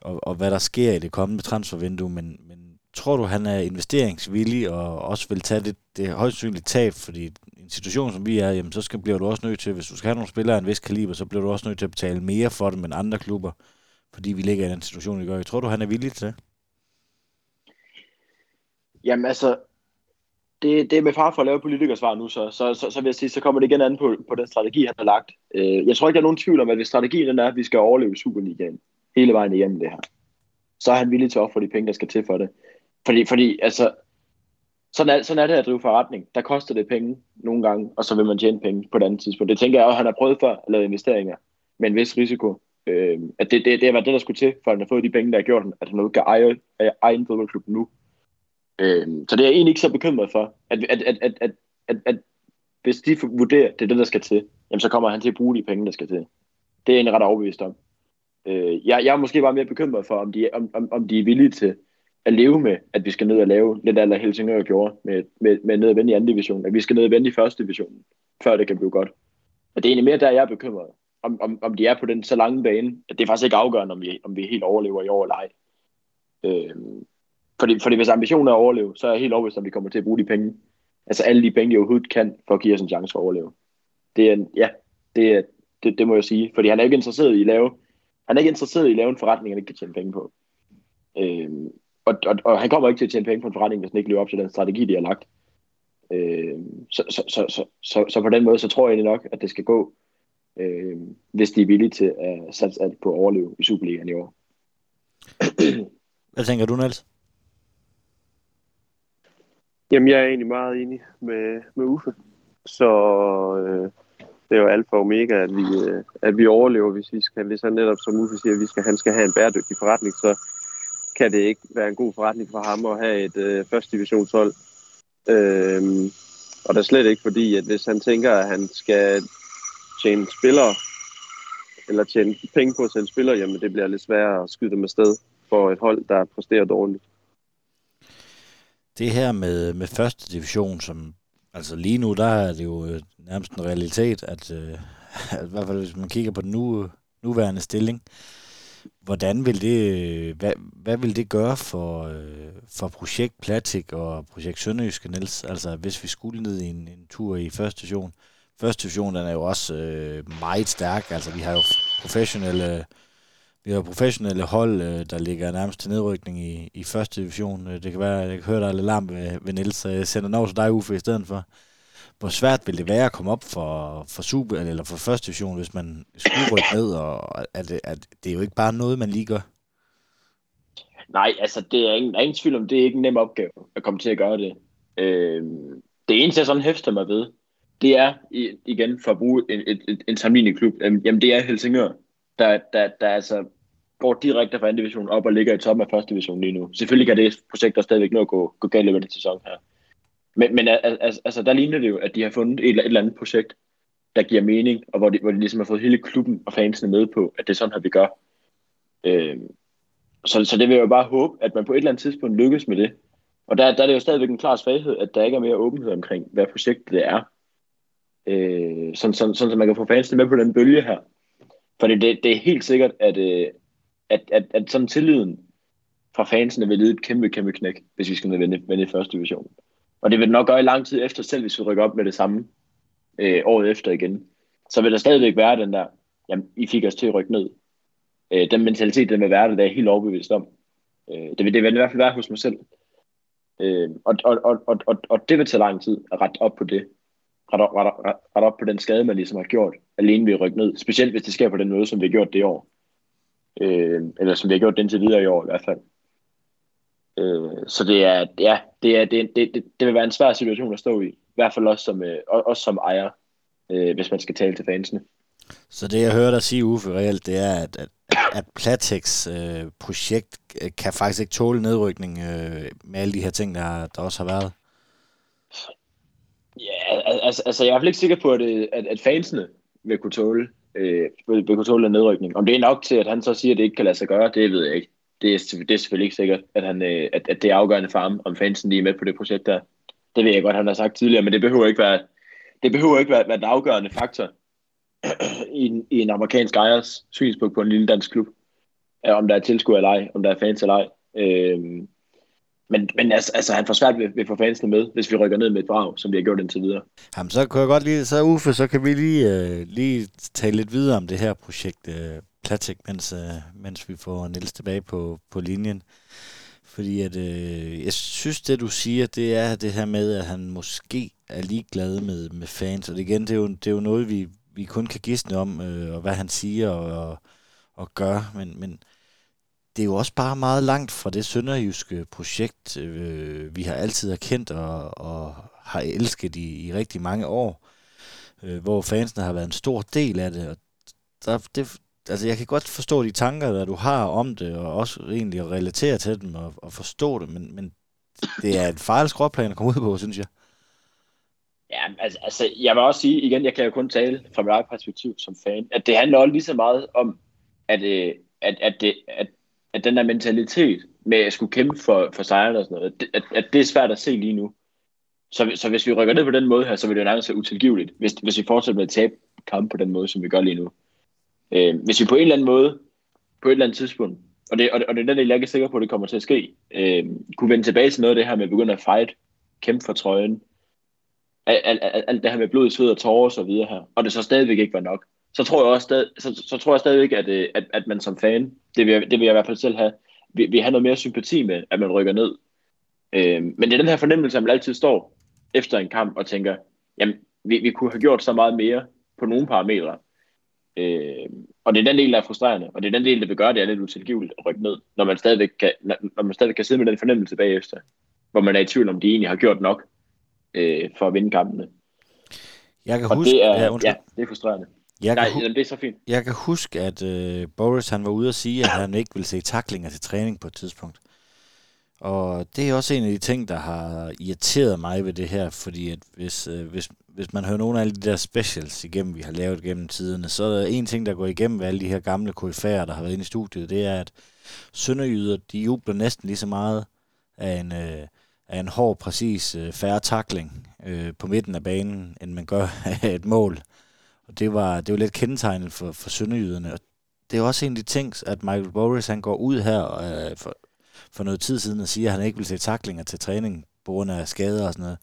og, og hvad der sker i det kommende transfervindue. Men, men tror du, han er investeringsvillig og også vil tage det, det højst sandsynligt tab, fordi en situation, som vi er, jamen, så skal, bliver du også nødt til, hvis du skal have nogle spillere af en vis kaliber, så bliver du også nødt til at betale mere for dem end andre klubber, fordi vi ligger i den situation, vi gør. Jeg tror du, han er villig til det? Jamen altså, det, det er med far for at lave politikersvar nu, så, så, så, så vil jeg sige, så kommer det igen an på, på den strategi, han har lagt. Øh, jeg tror ikke, der er nogen tvivl om, at hvis strategien den er, at vi skal overleve Superligaen hele vejen igennem det her, så er han villig til at ofre de penge, der skal til for det. Fordi, fordi altså, sådan er, sådan er det at drive forretning. Der koster det penge nogle gange, og så vil man tjene penge på et andet tidspunkt. Det tænker jeg også, at han har prøvet før at lave investeringer med en vis risiko. Øh, at det, det, det var det, der skulle til, for at han har fået de penge, der har gjort, at han kan eje, eje en fodboldklub nu. Øh, så det er jeg egentlig ikke så bekymret for, at, at, at, at, at, at, at hvis de vurderer, at det er det, der skal til, jamen så kommer han til at bruge de penge, der skal til. Det er jeg egentlig ret overbevist om. Øh, jeg, jeg er måske bare mere bekymret for, om de, om, om, om de er villige til at leve med, at vi skal ned og lave lidt af, Helsingør gjorde med, med, med ned og vende i anden division. At vi skal ned og vende i første division, før det kan blive godt. Og det er egentlig mere der, jeg er bekymret. Om, om, om de er på den så lange bane, at det er faktisk ikke afgørende, om vi, om vi helt overlever i år eller ej. Øh, fordi, fordi hvis ambitionen er at overleve, så er jeg helt overbevist, at vi kommer til at bruge de penge. Altså alle de penge, de overhovedet kan, for at give os en chance for at overleve. Det er, en, ja, det, er, det, det må jeg sige. Fordi han er ikke interesseret i at lave, han er ikke interesseret i at lave en forretning, han ikke kan tjene penge på. Øhm, og, og, og, han kommer ikke til at tjene penge på en forretning, hvis han ikke lever op til den strategi, de har lagt. Øhm, så, så, så, så, så, så, på den måde, så tror jeg egentlig nok, at det skal gå, øhm, hvis de er villige til at satse alt på at overleve i Superligaen i år. Hvad tænker du, Niels? Jamen, jeg er egentlig meget enig med, med Uffe. Så øh, det er jo alfa og omega, at vi, øh, at vi overlever, hvis vi skal, hvis han netop, som Uffe siger, vi skal, han skal have en bæredygtig forretning, så kan det ikke være en god forretning for ham at have et øh, første divisionshold. Øh, og det er slet ikke fordi, at hvis han tænker, at han skal tjene spillere, eller tjene penge på at sælge spillere, jamen det bliver lidt sværere at skyde dem afsted for et hold, der præsterer dårligt det her med, med første division, som altså lige nu, der er det jo øh, nærmest en realitet, at, øh, [laughs] at i hvert fald hvis man kigger på den nu, nuværende stilling, hvordan vil det, øh, hvad, hvad vil det gøre for, øh, for projekt Platik og projekt Sønderjyske, Niels? Altså hvis vi skulle ned i en, en tur i første division. Første division, den er jo også øh, meget stærk. Altså vi har jo professionelle vi har professionelle hold, øh, der ligger nærmest til nedrykning i, i første division. Øh, det kan være, jeg kan høre, der er lidt larm ved, ved Niels, så jeg sender noget til dig, Uffe, i stedet for. Hvor svært vil det være at komme op for, for super, eller for første division, hvis man skulle rykke ned, og at det, at det er jo ikke bare noget, man lige gør? Nej, altså det er ingen, der er ingen tvivl om, det er ikke en nem opgave at komme til at gøre det. Øh, det eneste, jeg sådan hæfter mig ved, det er, igen for at bruge en, en, en, en sammenlignet klub, øhm, jamen det er Helsingør, der, der, der altså går direkte fra anden division op og ligger i toppen af første division lige nu. Selvfølgelig kan det projekt også stadigvæk nå at gå, gå galt i den sæson her. Men, men altså, altså, der ligner det jo, at de har fundet et, et eller andet projekt, der giver mening, og hvor de, hvor de ligesom har fået hele klubben og fansene med på, at det er sådan her, vi gør. Øh, så, så det vil jeg jo bare håbe, at man på et eller andet tidspunkt lykkes med det. Og der, der er det jo stadigvæk en klar svaghed, at der ikke er mere åbenhed omkring, hvad projektet det er. Øh, sådan, sådan, sådan, så man kan få fansene med på den bølge her. For det, det er helt sikkert, at, øh, at, at, at sådan tilliden fra fansene vil lide et kæmpe, kæmpe knæk, hvis vi skal vende, vende i første division. Og det vil nok gøre i lang tid efter, selv hvis vi rykker op med det samme øh, året efter igen. Så vil der stadigvæk være den der, jamen, I fik os til at rykke ned. Øh, den mentalitet, den vil være der, det er helt overbevist om. Øh, det, vil, det vil i hvert fald være hos mig selv. Øh, og, og, og, og, og, og det vil tage lang tid at rette op på det rette, rette, rette op på den skade, man ligesom har gjort, alene ved at rykke ned. Specielt hvis det sker på den måde, som vi har gjort det år. Øh, eller som vi har gjort den til videre i år i hvert fald. Øh, så det er, ja, det, er, det, det, det, det vil være en svær situation at stå i. I hvert fald også som, øh, også som ejer, øh, hvis man skal tale til fansene. Så det, jeg hører dig sige, Uffe, reelt, det er, at, at, at Platex øh, projekt øh, kan faktisk ikke tåle nedrykning øh, med alle de her ting, der, der også har været? Altså, altså jeg er i hvert fald ikke sikker på, at, at, at fansene vil kunne tåle øh, vil, vil kunne tåle en nedrykning. Om det er nok til, at han så siger, at det ikke kan lade sig gøre, det ved jeg ikke. Det er, det er selvfølgelig ikke sikkert, at, han, øh, at, at det er afgørende for ham, om fansen lige er med på det projekt der. Det ved jeg godt, han har sagt tidligere, men det behøver ikke være, det behøver ikke være, være den afgørende faktor [clears throat] i, en, i en amerikansk ejers synspunkt på en lille dansk klub. Øh, om der er tilskuer eller ej, om der er fans eller ej. Øh, men, men altså, altså, han får svært ved, ved at få fansene med, hvis vi rykker ned med et brag, som vi har gjort indtil videre. Jamen, så kunne jeg godt lide, så Uffe, så kan vi lige, øh, lige tale lidt videre om det her projekt øh, Platik, mens, øh, mens vi får Niels tilbage på, på linjen. Fordi at, øh, jeg synes, det du siger, det er det her med, at han måske er ligeglad med, med fans. Og det, igen, det er jo, det er jo noget, vi, vi kun kan gisne om, øh, og hvad han siger og, og, og gør. Men, men det er jo også bare meget langt fra det sønderjyske projekt, øh, vi har altid har kendt og, og har elsket i, i rigtig mange år. Øh, hvor fansene har været en stor del af det. Og der, det, altså jeg kan godt forstå de tanker, der du har om det, og også egentlig at relatere til dem og, og forstå det, men, men det er et farligt skråplan at komme ud på, synes jeg. Ja, altså, altså, jeg vil også sige, igen, jeg kan jo kun tale fra mit eget perspektiv som fan, at det handler også lige så meget om, at, øh, at, at, det, at, at den der mentalitet med at skulle kæmpe for, for sejren og sådan noget, at, at, at det er svært at se lige nu. Så, så hvis vi rykker ned på den måde her, så vil det jo nærmest være utilgiveligt, hvis, hvis vi fortsætter med at tabe kampe på den måde, som vi gør lige nu. Øh, hvis vi på en eller anden måde, på et eller andet tidspunkt, og det, og det, og det er den del, jeg ikke er sikker på, at det kommer til at ske, øh, kunne vende tilbage til noget af det her med at begynde at fight, kæmpe for trøjen, alt, alt, alt, alt det her med blod, sved og tårer og så videre her, og det så stadigvæk ikke var nok, så tror jeg også stadig, så, så tror jeg stadigvæk, at, øh, at, at man som fan, det vil, det vil jeg i hvert fald selv have, vil, vil have noget mere sympati med, at man rykker ned. Øh, men det er den her fornemmelse, at man altid står efter en kamp og tænker, jamen, vi, vi kunne have gjort så meget mere på nogle parametre. Øh, og det er den del, der er frustrerende, og det er den del, der vil gøre det er lidt utilgiveligt at rykke ned, når man stadigvæk kan, når man stadigvæk kan sidde med den fornemmelse bagefter, hvor man er i tvivl om, de egentlig har gjort nok øh, for at vinde kampene. Jeg kan og huske, det er, ja, ja, det er frustrerende. Jeg Nej, kan, jamen, det er så fint. jeg kan huske, at øh, Boris han var ude og sige, at han ikke ville se taklinger til træning på et tidspunkt. Og det er også en af de ting, der har irriteret mig ved det her, fordi at hvis, øh, hvis, hvis man hører nogle af alle de der specials igennem, vi har lavet gennem tiderne, så er der en ting, der går igennem ved alle de her gamle KF'er, der har været inde i studiet, det er, at sønderjyder, de jubler næsten lige så meget af en, øh, af en hård, præcis, øh, færre takling øh, på midten af banen, end man gør [laughs] af et mål. Og det var, det var lidt kendetegnet for, for sønderjyderne. Og det er også en af de ting, at Michael Boris han går ud her øh, for, for noget tid siden og siger, at han ikke vil se taklinger til træning på grund af skader og sådan noget.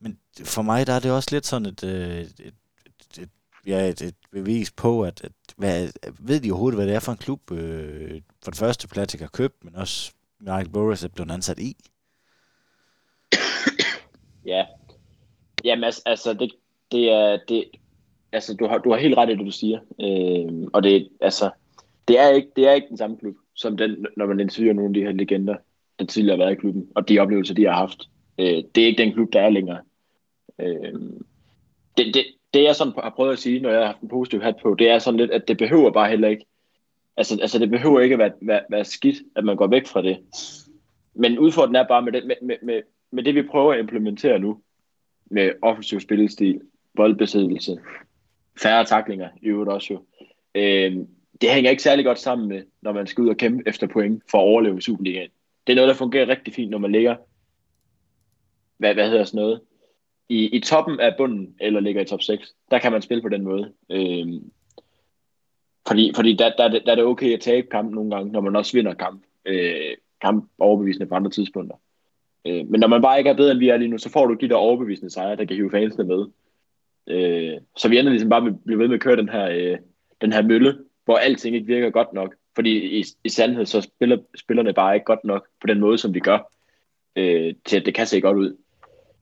Men for mig der er det også lidt sådan et, øh, et, et, et, ja, et, et bevis på, at, at hvad, ved de overhovedet, hvad det er for en klub, øh, for det første Platik har købt, men også Michael Boris er blevet ansat i. [coughs] Ja. Jamen altså, altså det, det er, det, altså du har, du har helt ret i det, du siger. Øh, og det, altså, det er, ikke, det er ikke den samme klub, som den, når man interviewer nogle af de her legender, der tidligere har været i klubben, og de oplevelser, de har haft. Øh, det er ikke den klub, der er længere. Øh, det, det, det jeg sådan har prøvet at sige, når jeg har haft en positiv hat på, det er sådan lidt, at det behøver bare heller ikke, altså, altså det behøver ikke at være, være, være skidt, at man går væk fra det. Men udfordringen er bare med det, med, med, med, med det vi prøver at implementere nu, med offensiv spillestil, boldbesiddelse, færre taklinger i øvrigt også jo. Øh, det hænger ikke særlig godt sammen med, når man skal ud og kæmpe efter point for at overleve i Superligaen. Det er noget, der fungerer rigtig fint, når man ligger, hvad, hvad hedder sådan noget, i, i toppen af bunden, eller ligger i top 6. Der kan man spille på den måde. Øh, fordi fordi der, der, der er det okay at tabe kamp nogle gange, når man også vinder kamp, øh, kamp overbevisende på andre tidspunkter. Øh, men når man bare ikke er bedre, end vi er lige nu, så får du de der overbevisende sejre, der kan hive fansene med. Øh, så vi ender ligesom bare med at blive ved med at køre den her, øh, den her mølle, hvor alting ikke virker godt nok. Fordi i, i sandhed, så spiller spillerne bare ikke godt nok på den måde, som de gør, øh, til at det kan se godt ud.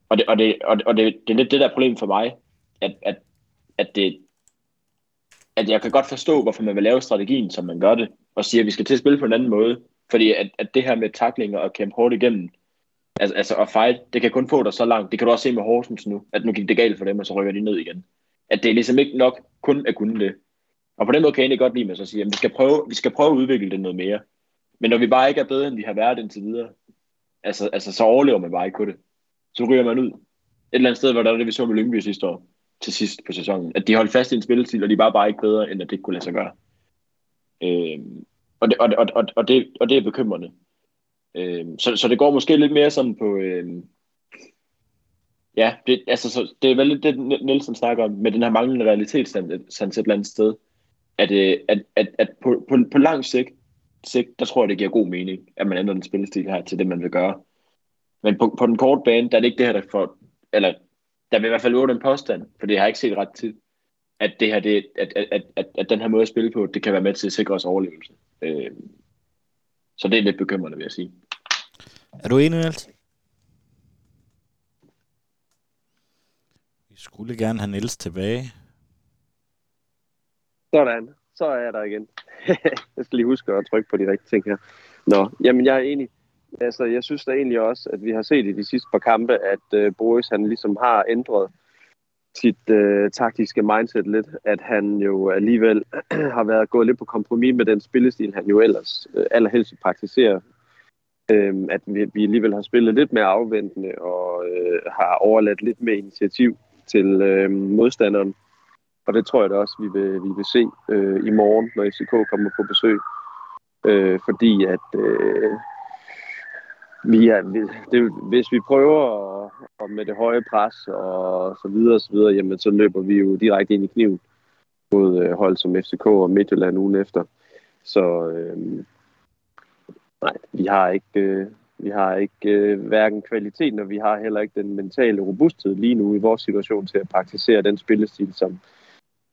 Og det, og det, og det, og det, det er lidt det der problem for mig, at, at, at, det, at jeg kan godt forstå, hvorfor man vil lave strategien, som man gør det, og siger, at vi skal til at spille på en anden måde. Fordi at, at det her med taklinger og kæmpe hårdt igennem, altså, altså at fight, det kan kun få dig så langt. Det kan du også se med Horsens nu, at nu gik det galt for dem, og så rykker de ned igen. At det er ligesom ikke nok kun at kunne det. Og på den måde kan jeg egentlig godt lide, at så sige, at vi skal, prøve, vi skal prøve at udvikle det noget mere. Men når vi bare ikke er bedre, end vi har været indtil videre, altså, altså så overlever man bare ikke på det. Så ryger man ud. Et eller andet sted, hvor der er det, vi så med Lyngby sidste år, til sidst på sæsonen. At de holdt fast i en spillestil, og de var bare ikke bedre, end at det kunne lade sig gøre. Øh, og, det, og, og, og, og, det, og det er bekymrende. Øh, så, så det går måske lidt mere sådan på... Øh, ja, det, altså, så, det er vel lidt det, Nielsen snakker om, med den her manglende realitetssans et eller andet sted. At, øh, at, at, at på, på, på lang sigt, sigt, der tror jeg, det giver god mening, at man ændrer den spillestil her til det, man vil gøre. Men på, på den korte bane, der er det ikke det her, der får, eller der vil i hvert fald være den påstand, for det har jeg ikke set ret tid, at det her, det, at, at, at, at, at den her måde at spille på, det kan være med til at sikre os overlevelse. Øh, så det er lidt bekymrende, vil jeg sige. Er du enig, Niels? Vi skulle gerne have Niels tilbage. Sådan, så er jeg der igen. [laughs] jeg skal lige huske at trykke på de rigtige ting her. Nå, jamen jeg er enig. Altså, jeg synes da egentlig også, at vi har set i de sidste par kampe, at uh, Boris han ligesom har ændret sit øh, taktiske mindset lidt, at han jo alligevel [clears throat] har været gået lidt på kompromis med den spillestil, han jo ellers øh, allerhelst praktiserer. Øhm, at vi, vi alligevel har spillet lidt mere afventende og øh, har overladt lidt mere initiativ til øh, modstanderen. Og det tror jeg da også, vi vil, vi vil se øh, i morgen, når FCK kommer på besøg. Øh, fordi at uh, vi er, det, hvis vi prøver at, og med det høje pres og så videre, og så videre, jamen så løber vi jo direkte ind i kniven mod øh, hold som FCK og Midtjylland ugen efter. Så øh, nej, vi har ikke, øh, vi har ikke øh, hverken kvaliteten, og vi har heller ikke den mentale robusthed lige nu i vores situation til at praktisere den spillestil, som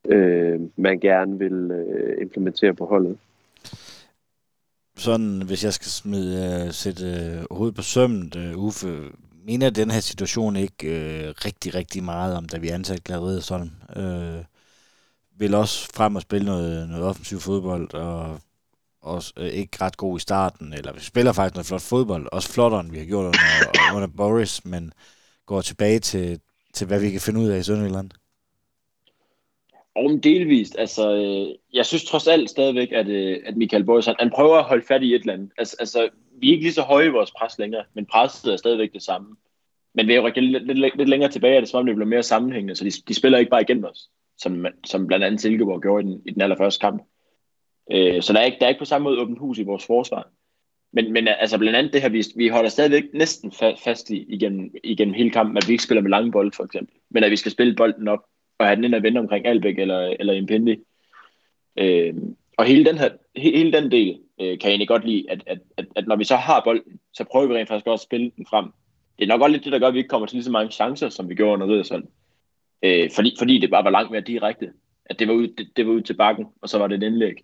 øh, man gerne vil øh, implementere på holdet sådan, hvis jeg skal smide, øh, sætte øh, hovedet på sømmet, øh, Uffe, mener den her situation ikke øh, rigtig, rigtig meget om, da vi ansatte Gladeriet sådan. Øh, vil også frem og spille noget, noget offensiv fodbold, og også øh, ikke ret god i starten, eller vi spiller faktisk noget flot fodbold, også flottere, end vi har gjort under, under Boris, men går tilbage til, til, hvad vi kan finde ud af i Sønderjylland. Om delvist. Altså, øh, jeg synes trods alt stadigvæk, at, øh, at Michael Boys, han, han prøver at holde fat i et eller andet. Altså, altså, vi er ikke lige så høje i vores pres længere, men presset er stadigvæk det samme. Men vi er jo lidt, lidt, lidt længere tilbage, er det som om det bliver mere sammenhængende, så de, de spiller ikke bare igennem os, som, som blandt andet Silkeborg gjorde i den, i den allerførste kamp. Øh, så der er, ikke, der er ikke på samme måde åbent hus i vores forsvar. Men, men altså blandt andet det her, vi, vi holder stadigvæk næsten fast i igennem, igennem hele kampen, at vi ikke spiller med lange bolde for eksempel, men at vi skal spille bolden op og have den ind og vende omkring Albæk eller, eller Impendi. Øh, og hele den, her, hele den del øh, kan jeg egentlig godt lide, at, at, at, at når vi så har bolden, så prøver vi rent faktisk også at spille den frem. Det er nok også lidt det, der gør, at vi ikke kommer til lige så mange chancer, som vi gjorde under Riddersholm. Øh, fordi, fordi det bare var langt mere direkte. At det var, ud, det, det var ud til bakken, og så var det et indlæg.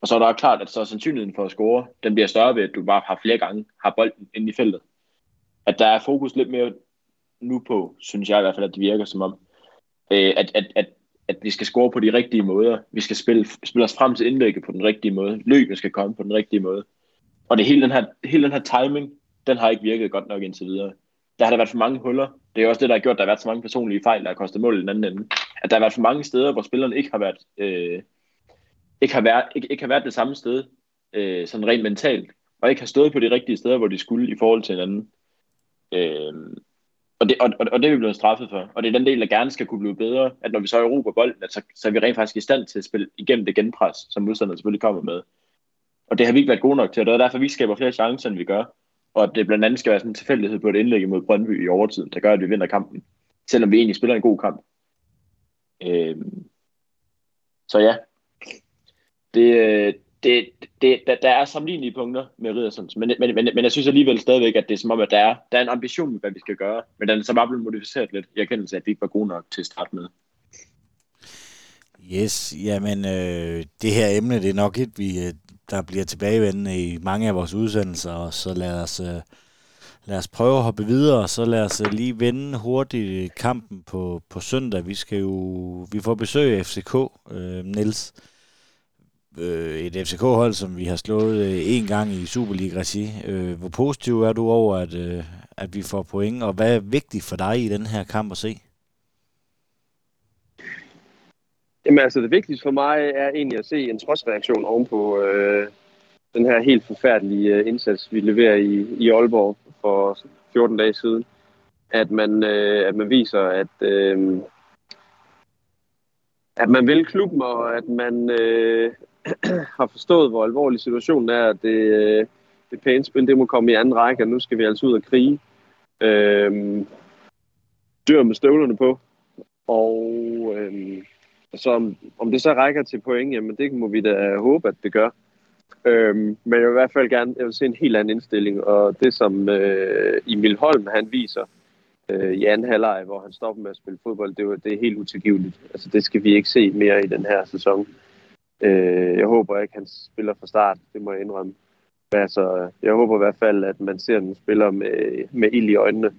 Og så er der klart, at så er sandsynligheden for at score, den bliver større ved, at du bare har flere gange har bolden inde i feltet. At der er fokus lidt mere nu på, synes jeg i hvert fald, at det virker som om, øh, at, at, at, at vi skal score på de rigtige måder. Vi skal spille, spille os frem til indlægget på den rigtige måde. Løbet skal komme på den rigtige måde. Og det hele den, her, hele den her timing, den har ikke virket godt nok indtil videre. Der har der været for mange huller. Det er også det, der har gjort, at der har været så mange personlige fejl, der har kostet mål i den anden ende. At der har været for mange steder, hvor spillerne ikke har været, øh, ikke har været, ikke, ikke har været det samme sted, øh, sådan rent mentalt, og ikke har stået på de rigtige steder, hvor de skulle i forhold til hinanden. Øh, og det, og, og, og det er vi blevet straffet for. Og det er den del, der gerne skal kunne blive bedre, at når vi så erobrer bolden, at så, så er vi rent faktisk i stand til at spille igennem det genpres, som modstanderen selvfølgelig kommer med. Og det har vi ikke været gode nok til, og det er derfor, vi skaber flere chancer, end vi gør. Og at det blandt andet skal være sådan en tilfældighed på et indlæg mod Brøndby i overtiden, der gør, at vi vinder kampen. Selvom vi egentlig spiller en god kamp. Øhm, så ja, det, øh, det, det, der, der er sammenlignelige punkter med Riddersons, men, men, men, men jeg synes alligevel stadigvæk, at det er som om, at der er, der er en ambition med, hvad vi skal gøre, men den er så bare blevet modificeret lidt i erkendelse af, at vi ikke var gode nok til at starte med. Yes, jamen øh, det her emne, det er nok et, vi, øh, der bliver tilbagevendende i mange af vores udsendelser, og så lad os, øh, lad os prøve at hoppe videre, og så lad os øh, lige vende hurtigt øh, kampen på, på søndag. Vi skal jo, vi får besøg af FCK, øh, Niels øh, øh, et FCK-hold, som vi har slået øh, en gang i Superliga-regi. Øh, hvor positiv er du over, at, øh, at vi får point, og hvad er vigtigt for dig i den her kamp at se? Jamen altså, det vigtigste for mig er egentlig at se en trodsreaktion ovenpå øh, den her helt forfærdelige øh, indsats, vi leverer i, i Aalborg for 14 dage siden. At man, øh, at man viser, at, øh, at man vil klubben, og at man, øh, [clears throat] har forstået, hvor alvorlig situationen er, at det, øh, det pæne spil, det må komme i anden række, og nu skal vi altså ud og krige. Øhm, dør med støvlerne på. Og øhm, så om, om det så rækker til point, jamen det må vi da håbe, at det gør. Øhm, men jeg vil i hvert fald gerne jeg vil se en helt anden indstilling, og det som øh, Emil Holm han viser øh, i anden halvleg, hvor han stopper med at spille fodbold, det, er, det er helt utilgiveligt. Altså det skal vi ikke se mere i den her sæson. Øh, jeg håber ikke, han spiller fra start, det må jeg indrømme. Men altså, jeg håber i hvert fald, at man ser en spiller med, med ild i øjnene,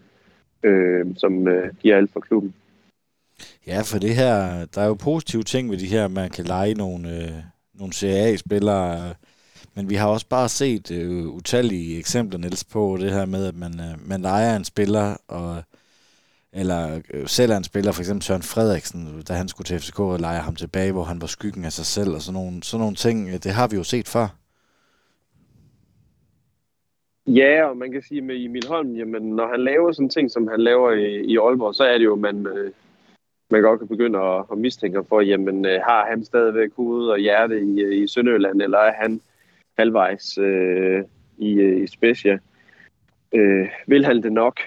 øh, som øh, giver alt for klubben. Ja, for det her, der er jo positive ting ved de her, man kan lege nogle, øh, nogle CA-spillere, men vi har også bare set øh, utallige eksempler, Niels, på det her med, at man, øh, man leger en spiller, og, eller øh, sælger en spiller, for eksempel Søren Frederiksen, da han skulle til FCK og lege ham tilbage, hvor han var skyggen af sig selv, og sådan nogle, sådan nogle ting, øh, det har vi jo set før. Ja, og man kan sige med Emil Holm, jamen når han laver sådan ting, som han laver i, i Aalborg, så er det jo, man, øh, man godt kan begynde at, at mistænke for, jamen øh, har han stadigvæk hoved og hjerte i, øh, i Sønderjylland, eller er han halvvejs øh, i, øh, i Specia? Øh, vil han det nok?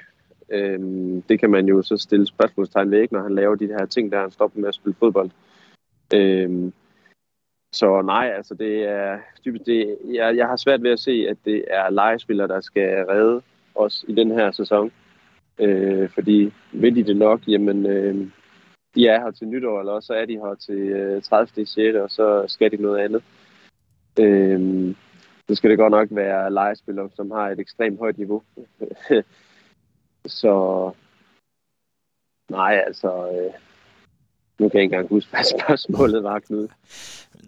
Øh, det kan man jo så stille spørgsmålstegn ved, ikke, når han laver de her ting, der han stopper med at spille fodbold. Øh, så nej, altså det er typisk det, jeg, jeg har svært ved at se, at det er legespillere, der skal redde os i den her sæson. Øh, fordi vil de det nok, jamen øh, de er her til nytår, eller så er de her til øh, 30. 6. og så skal de noget andet. Øh, så skal det godt nok være legespillere, som har et ekstremt højt niveau. [laughs] så nej, altså... Øh, nu kan jeg ikke engang huske, hvad [laughs] spørgsmålet var, Knud.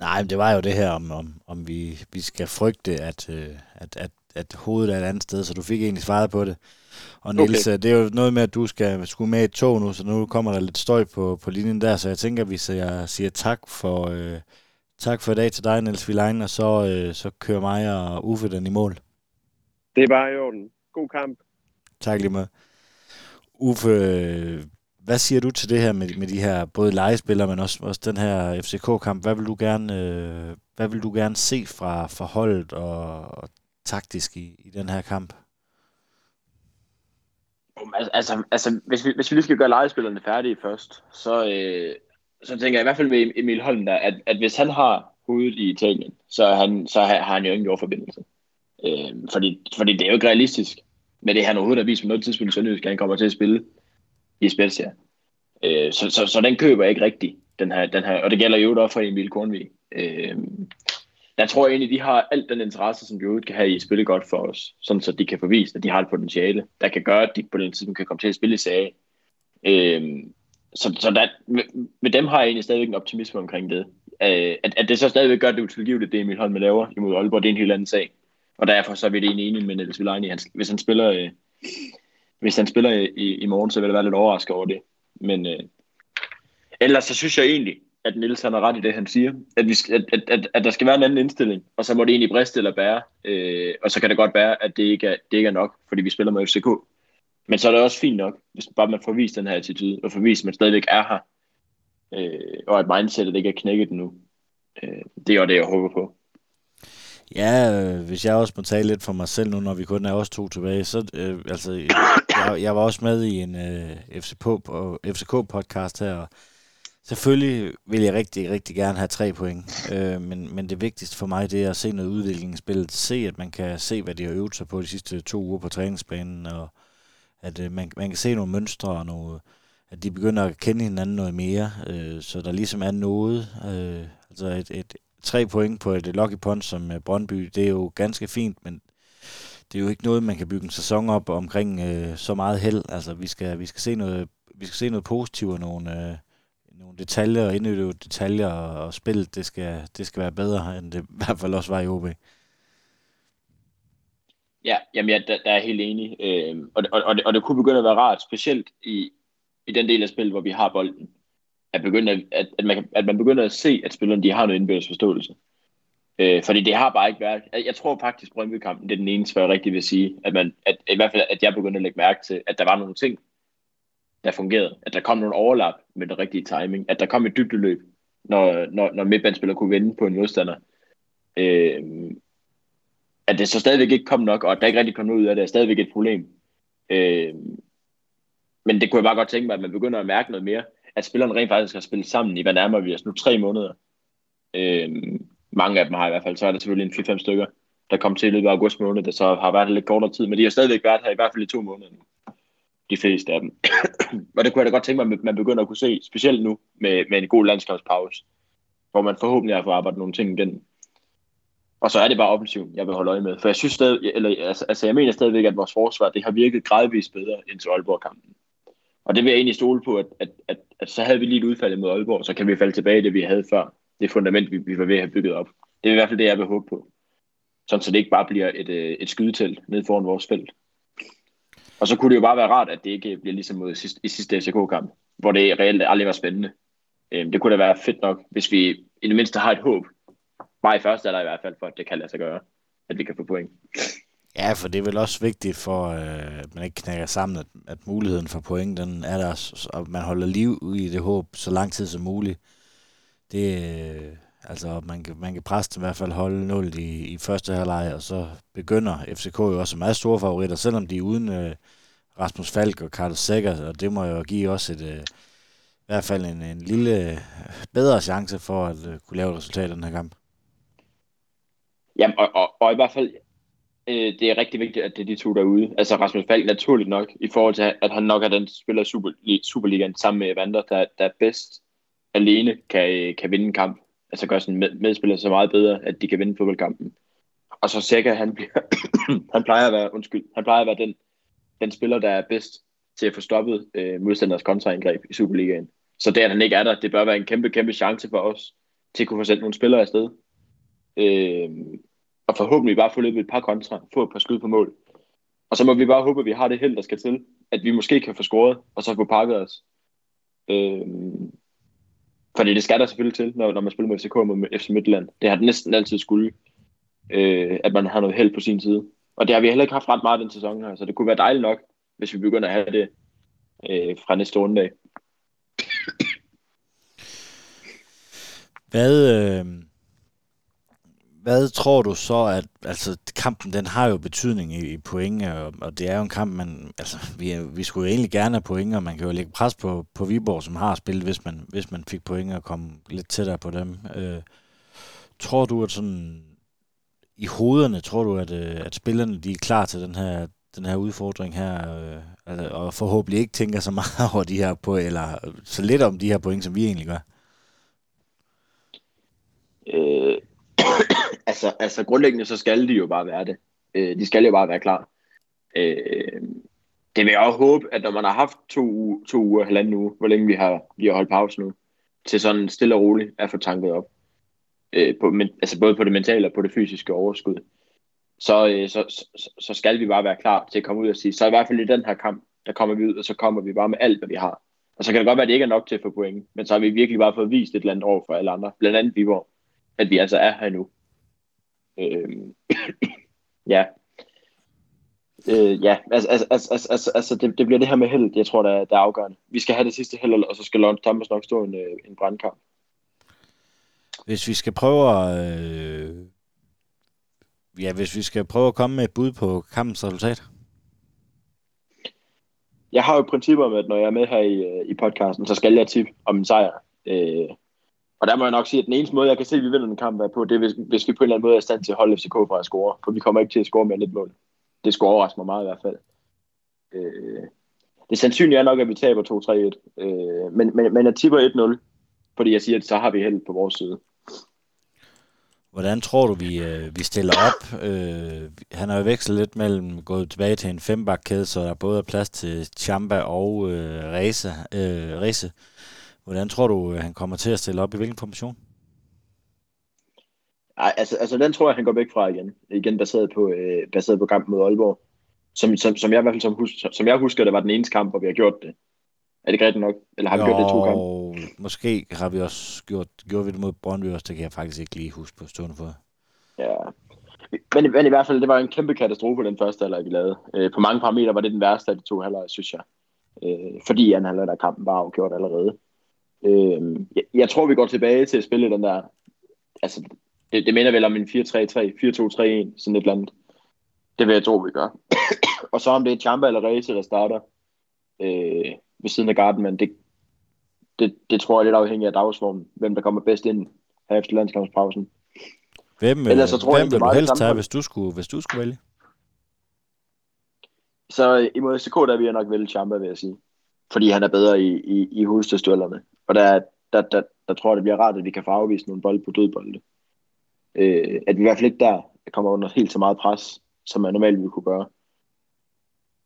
Nej, men det var jo det her, om, om, om vi, vi skal frygte, at, øh, at, at, at hovedet er et andet sted, så du fik egentlig svaret på det. Og Niels, okay. det er jo noget med, at du skal skulle med i et tog nu, så nu kommer der lidt støj på, på linjen der, så jeg tænker, at vi siger, siger tak for, øh, tak for i dag til dig, Niels Vilein, og så, øh, så kører mig og Uffe den i mål. Det er bare i orden. God kamp. Tak lige med. Uffe, hvad siger du til det her med, med de her både legespillere, men også, også den her FCK-kamp? Hvad vil du gerne, øh, hvad vil du gerne se fra, fra holdet og, og taktisk i, i den her kamp? Altså, altså hvis, vi, hvis vi lige skal gøre legespillerne færdige først, så, øh, så tænker jeg i hvert fald med Emil Holm der, at, at hvis han har hovedet i Italien, så, han, så har, har han jo ingen jordforbindelse. Øh, fordi, fordi det er jo ikke realistisk med det, han overhovedet har vist på noget tidspunkt i Sønderjysk, han kommer til at spille i Spezia. Øh, så, så, så den køber jeg ikke rigtigt, den her, den her, og det gælder jo også for Emil Kornvig. Øh, jeg tror egentlig, de har alt den interesse, som de overhovedet kan have i at spille godt for os, sådan så de kan forvise, at de har et potentiale, der kan gøre, at de på den tidspunkt kan komme til at spille i serie. Øh, så så der, med, med dem har jeg egentlig stadigvæk en optimisme omkring det. Øh, at, at det så stadigvæk gør det utilgiveligt, det Emil Holm laver imod Aalborg, det er en helt anden sag. Og derfor så er vi det egentlig enige med Niels han Hvis han spiller, øh, hvis han spiller i, i morgen, så vil jeg være lidt overrasket over det. Men øh, ellers så synes jeg egentlig, at Niels han har ret i det, han siger. At, vi, at, at, at, at der skal være en anden indstilling, og så må det egentlig briste eller bære. Øh, og så kan det godt være, at det ikke, er, det ikke er nok, fordi vi spiller med FCK. Men så er det også fint nok, hvis bare man får vist den her attitude, og får vist, at man stadigvæk er her. Øh, og at mindsetet ikke er knækket nu. Øh, det er jo det, jeg håber på. Ja, øh, hvis jeg også må tale lidt for mig selv nu, når vi kun er os to tilbage, så øh, altså, jeg, jeg var også med i en øh, FCK-podcast her, og selvfølgelig vil jeg rigtig, rigtig gerne have tre point, øh, men, men det vigtigste for mig, det er at se noget udvikling i spillet, se at man kan se, hvad de har øvet sig på de sidste to uger på træningsbanen, og at øh, man, man kan se nogle mønstre og nogle, at de begynder at kende hinanden noget mere, øh, så der ligesom er noget, øh, altså et, et, tre point på et lucky punch som øh, Brøndby, det er jo ganske fint, men det er jo ikke noget, man kan bygge en sæson op omkring øh, så meget held. Altså, vi skal, vi skal se noget, vi skal se noget positivt og nogle, øh, nogle detaljer og indøve detaljer og, og spillet, det skal, det skal være bedre, end det [laughs] i hvert fald også var i OB. Ja, jamen jeg der, der er helt enig. Øh, og, og, og, det, og det kunne begynde at være rart, specielt i, i den del af spillet, hvor vi har bolden at, begynde, at, at, man, at man begynder at se, at spillerne de har noget indbyrdes forståelse. Øh, fordi det har bare ikke været... Jeg, jeg tror faktisk, Brøndby-kampen, det er den eneste, jeg rigtig vil sige, at, man, at i hvert fald, at jeg begyndte at lægge mærke til, at der var nogle ting, der fungerede. At der kom nogle overlap med den rigtige timing. At der kom et dybdeløb, når, når, når midtbandspiller kunne vende på en modstander. Øh, at det så stadigvæk ikke kom nok, og at der ikke rigtig kom ud af det, er stadigvæk et problem. Øh, men det kunne jeg bare godt tænke mig, at man begynder at mærke noget mere at spillerne rent faktisk har spillet sammen i, hvad nærmer vi os nu, tre måneder. Øh, mange af dem har i hvert fald, så er der selvfølgelig en 4-5 stykker, der kom til i løbet af august måned, der så har været lidt kortere tid, men de har stadigvæk været her i hvert fald i to måneder nu. De fleste af dem. [clears throat] og det kunne jeg da godt tænke mig, at man begynder at kunne se, specielt nu med, med en god landskabspause, hvor man forhåbentlig har fået arbejdet nogle ting igen. Og så er det bare offensiven, jeg vil holde øje med. For jeg synes stadig, eller, altså, altså jeg mener stadigvæk, at vores forsvar, det har virket gradvist bedre end til Aalborg-kampen. Og det vil jeg egentlig stole på, at, at, at, at så havde vi lige et udfald mod Aalborg, så kan vi falde tilbage i det, vi havde før. Det fundament, vi, vi var ved at have bygget op. Det er i hvert fald det, jeg vil håbe på. Sådan så det ikke bare bliver et, øh, et skydetelt ned foran vores felt. Og så kunne det jo bare være rart, at det ikke bliver ligesom mod sidste, i sidste FCK-kamp, hvor det reelt aldrig var spændende. Øhm, det kunne da være fedt nok, hvis vi i det mindste har et håb. Bare i første er der i hvert fald, for at det kan lade sig gøre, at vi kan få point. Ja, for det er vel også vigtigt for, øh, at man ikke knækker sammen, at, at muligheden for point, den er der, og man holder liv i det håb så lang tid som muligt. Det, øh, altså, man kan, man kan presse i hvert fald holde 0 i, i første halvleg, og så begynder FCK jo også meget store favoritter, selvom de er uden øh, Rasmus Falk og Carlos Sækker, og det må jo give også et, øh, i hvert fald en, en lille øh, bedre chance for at øh, kunne lave et resultat i den her kamp. Jamen, og, og, og i hvert fald, øh, det er rigtig vigtigt, at det er de to derude. Altså Rasmus Falk naturligt nok, i forhold til, at han nok er den spiller Super, Superligaen sammen med Evander, der, der bedst alene kan, kan vinde en kamp. Altså gør sådan med, medspiller så meget bedre, at de kan vinde fodboldkampen. Og så Sækker, han, bliver, [coughs] han plejer at være, undskyld, han plejer at være den, den spiller, der er bedst til at få stoppet øh, modstanders kontraindgreb i Superligaen. Så det, at han ikke er der, det bør være en kæmpe, kæmpe chance for os til at kunne få sendt nogle spillere afsted. Øh, og forhåbentlig bare få løbet et par kontra, få et par skud på mål. Og så må vi bare håbe, at vi har det held, der skal til, at vi måske kan få scoret, og så få pakket os. Øh, fordi det skal der selvfølgelig til, når, når man spiller med FCK og med FC Midtland. Det har det næsten altid skulle, øh, at man har noget held på sin side. Og det har vi heller ikke haft ret meget den sæson her, så det kunne være dejligt nok, hvis vi begynder at have det øh, fra næste runde. Hvad, øh, hvad tror du så, at altså, kampen den har jo betydning i, i point, og, og det er jo en kamp, man, altså, vi, vi skulle jo egentlig gerne have point, og man kan jo lægge pres på, på Viborg, som har spillet, hvis man, hvis man fik point og komme lidt tættere på dem. Øh, tror du, at sådan i hovederne, tror du, at, øh, at spillerne de er klar til den her, den her udfordring her, øh, altså, og forhåbentlig ikke tænker så [laughs] meget over de her på, eller så lidt om de her point, som vi egentlig gør? Øh, [coughs] altså, altså grundlæggende så skal de jo bare være det. Øh, de skal jo bare være klar. Øh, det vil jeg også håbe, at når man har haft to, uger, to uger, halvanden uge, hvor længe vi har, vi har holdt pause nu, til sådan stille og roligt at få tanket op. Øh, på, men, altså både på det mentale og på det fysiske overskud. Så, øh, så, så, så skal vi bare være klar til at komme ud og sige, så i hvert fald i den her kamp, der kommer vi ud, og så kommer vi bare med alt, hvad vi har. Og så kan det godt være, at det ikke er nok til at få point, men så har vi virkelig bare fået vist et eller andet over for alle andre, blandt andet Viborg, at vi altså er her nu. Øh, [coughs] ja. Øh, ja, altså, altså, altså, altså, altså det, det bliver det her med held, jeg tror, der, er, der er afgørende. Vi skal have det sidste held, og så skal Lawrence Thomas nok stå en, øh, en brandkamp. Hvis vi skal prøve at... Øh, ja, hvis vi skal prøve at komme med et bud på kampens resultat. Jeg har jo principper med, at når jeg er med her i, øh, i podcasten, så skal jeg tippe om en sejr. Øh, og der må jeg nok sige, at den eneste måde, jeg kan se, at vi vinder den kamp er på, det er, hvis, hvis vi på en eller anden måde er i stand til at holde FCK fra at score. For vi kommer ikke til at score mere end et mål. Det skulle overraske mig meget i hvert fald. Øh, det sandsynlige er nok, at vi taber 2-3-1. Øh, men, men, men jeg tipper 1-0, fordi jeg siger, at så har vi held på vores side. Hvordan tror du, vi, øh, vi stiller op? Øh, han har jo vekslet lidt mellem gået tilbage til en fembakkæde, så der både er plads til Chamba og øh, Reze. Øh, Reze. Hvordan tror du, han kommer til at stille op i hvilken formation? Ej, altså, altså den tror jeg, han går væk fra igen. Igen baseret på, øh, baseret på kampen mod Aalborg. Som, som, som jeg i hvert fald som, hus, som jeg husker, det var den eneste kamp, hvor vi har gjort det. Er det rigtigt nok? Eller har vi jo, gjort det to kampe? måske har vi også gjort, gjort vi det mod Brøndby også, det kan jeg faktisk ikke lige huske på stående for. Ja, men, men i hvert fald, det var en kæmpe katastrofe, den første halvleg, vi lavede. Øh, på mange parametre var det den værste af de to halvleg, synes jeg. Øh, fordi anden halvleg, der kampen var afgjort allerede. Øh, jeg, jeg tror, vi går tilbage til at spille den der... Altså, det, det minder vel om en 4-3-3, 4-2-3-1, sådan et eller andet. Det vil jeg tro, vi gør. [coughs] og så om det er Champa eller Reze, der starter øh, ved siden af Garden, men det, det, det tror jeg er lidt afhængigt af dagsformen, hvem der kommer bedst ind her efter landskampspausen. Hvem, Ellers så tror hvem jeg, vil du helst tage, hvis du, skulle, hvis du skulle vælge? Så imod SK, der vil jeg nok vælge Champa, vil jeg sige. Fordi han er bedre i, i, i hovedstødstuellerne. Og der, der, der, der, tror jeg, det bliver rart, at vi kan få afvist nogle bolde på dødbolde. Øh, at vi i hvert fald ikke der kommer under helt så meget pres, som man normalt ville kunne gøre.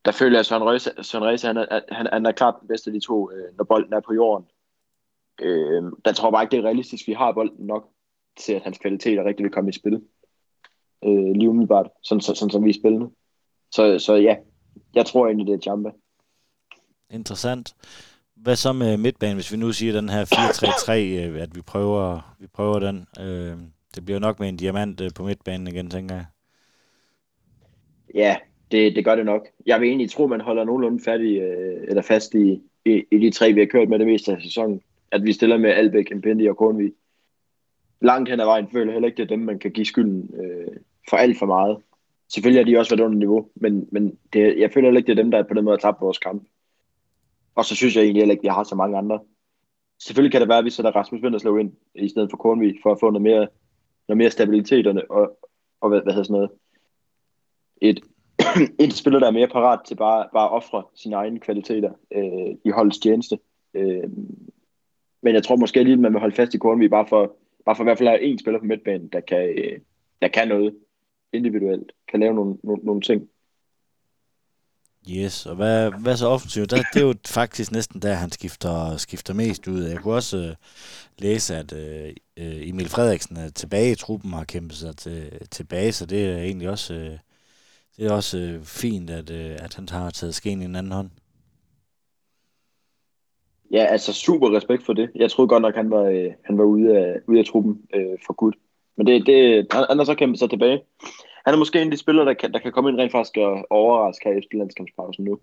Der føler jeg, at Søren Røse, Søren Røse han, er, han, han er klart den bedste af de to, øh, når bolden er på jorden. Øh, der tror jeg bare ikke, det er realistisk, vi har bolden nok til, at hans kvalitet er rigtig vil komme i spil. Øh, lige umiddelbart, sådan, sådan, sådan som vi er spillende. Så, så ja, jeg tror egentlig, det er Jamba. Interessant. Hvad så med midtbanen, hvis vi nu siger den her 4-3-3, øh, at vi prøver, vi prøver den? Øh, det bliver nok med en diamant øh, på midtbanen igen, tænker jeg. Ja, det, det gør det nok. Jeg vil egentlig tro, man holder nogenlunde færdig, øh, eller fast i, i, i de tre, vi har kørt med det meste af sæsonen. At vi stiller med Albeck, Mpendi og Kornvig. Langt hen ad vejen føler jeg heller ikke, det er dem, man kan give skylden øh, for alt for meget. Selvfølgelig har de også været under niveau, men, men det, jeg føler heller ikke, det er dem, der på den måde har tabt vores kamp. Og så synes jeg egentlig heller ikke, at vi har så mange andre. Selvfølgelig kan det være, at vi sætter Rasmus Vinderslev ind i stedet for Kornvig, for at få noget mere, noget mere stabilitet og, og hvad, hvad hedder sådan noget. Et, [clears throat] et spiller, der er mere parat til bare, bare at ofre sine egne kvaliteter øh, i holdets tjeneste. Øh, men jeg tror måske lige, at man vil holde fast i Kornvig, bare for, bare for i hvert fald at have en spiller på midtbanen, der kan, øh, der kan noget individuelt, kan lave nogle, nogle, nogle ting. Yes, og hvad, hvad så offensivt? Der, det er jo faktisk næsten der, han skifter, skifter mest ud. Jeg kunne også øh, læse, at øh, øh, Emil Frederiksen er tilbage i truppen og har kæmpet sig til, tilbage, så det er egentlig også, øh, det er også øh, fint, at, øh, at han har taget skeen i en anden hånd. Ja, altså super respekt for det. Jeg troede godt nok, han var, øh, han var ude, af, ude af truppen øh, for godt. Men det, det, han, han har så kæmpet sig tilbage. Han er måske en af de spillere, der kan, der kan komme ind rent faktisk og overraske her efter landskampspausen nu.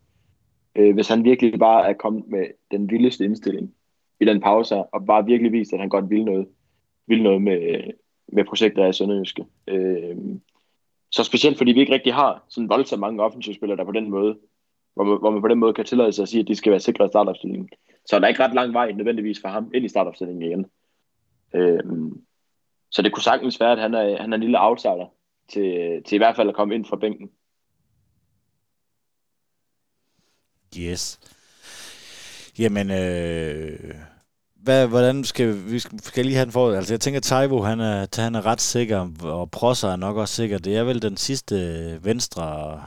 Øh, hvis han virkelig bare er kommet med den vildeste indstilling i den pause her, og bare virkelig vist, at han godt vil noget, vil noget med, med projekter af Sønderjyske. Øh, så specielt fordi vi ikke rigtig har sådan voldsomt mange offensivspillere, der på den måde, hvor man, hvor man på den måde kan tillade sig at sige, at de skal være sikre i startopstillingen. Så der er ikke ret lang vej nødvendigvis for ham ind i startopstillingen igen. Øh, så det kunne sagtens være, at han er, han er en lille outsider til, til i hvert fald at komme ind fra bænken. Yes. Jamen, øh, hvad, hvordan skal vi skal, lige have den for? Altså, jeg tænker, Taivo, han er, han er ret sikker, og Prosser er nok også sikker. Det er vel den sidste venstre,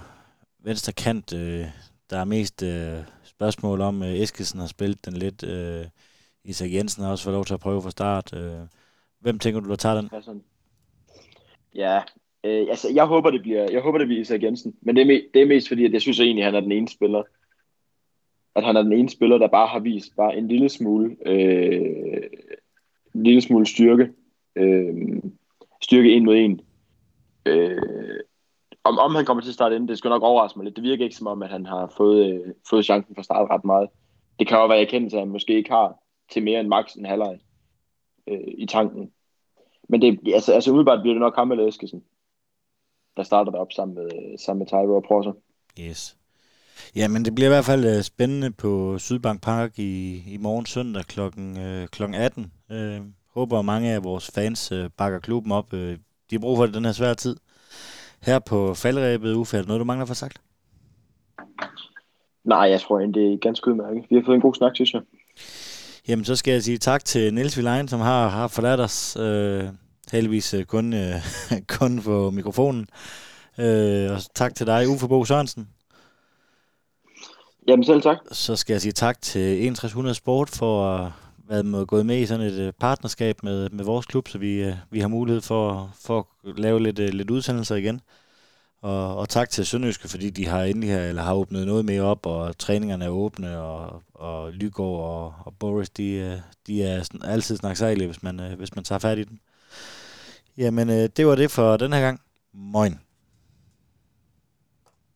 venstre kant, øh, der er mest øh, spørgsmål om. Øh, Eskesen har spillet den lidt. Øh, Isak Jensen har også fået lov til at prøve fra start. Øh, hvem tænker du, der tager den? Ja, Øh, altså, jeg håber, det bliver, jeg håber, det bliver Isak Jensen. Men det er, me- det er mest fordi, at jeg synes egentlig, at han er den ene spiller. At han er den ene spiller, der bare har vist bare en lille smule, øh, en lille smule styrke. Øh, styrke en mod en. Øh, om, om han kommer til at starte inden, det skal nok overraske mig lidt. Det virker ikke som om, at han har fået, øh, fået chancen for at starte ret meget. Det kan jo være, at jeg kender at han måske ikke har til mere end maks en halvleg øh, i tanken. Men det, altså, altså umiddelbart bliver det nok ham eller Eskesen der starter der op sammen med, sammen med Tyro og Prosser. Yes. Ja, men det bliver i hvert fald uh, spændende på Sydbank Park i, i morgen søndag kl. Uh, klokken 18. Uh, øh, håber mange af vores fans uh, bakker klubben op. Uh, de har brug for det den her svære tid. Her på faldrebet, Uffe, er det noget, du mangler for sagt? Nej, jeg tror egentlig, det er ganske udmærket. Vi har fået en god snak, synes jeg. Jamen, så skal jeg sige tak til Niels Vilein, som har, har forladt os. Uh, heldigvis øh, kun, øh, [laughs] kun på mikrofonen. Øh, og tak til dig, Uffe Bo Sørensen. Jamen selv tak. Så skal jeg sige tak til 6100 Sport for at være gået med i sådan et øh, partnerskab med, med vores klub, så vi, øh, vi har mulighed for, for at lave lidt, lidt udsendelser igen. Og, og tak til Sønderjyske, fordi de har endelig her, eller har åbnet noget mere op, og træningerne er åbne, og, og Lygaard og, og Boris, de, de er sådan, altid snaksagelige, hvis man, hvis man tager fat i dem. Jamen, øh, det var det for den her gang. Moin.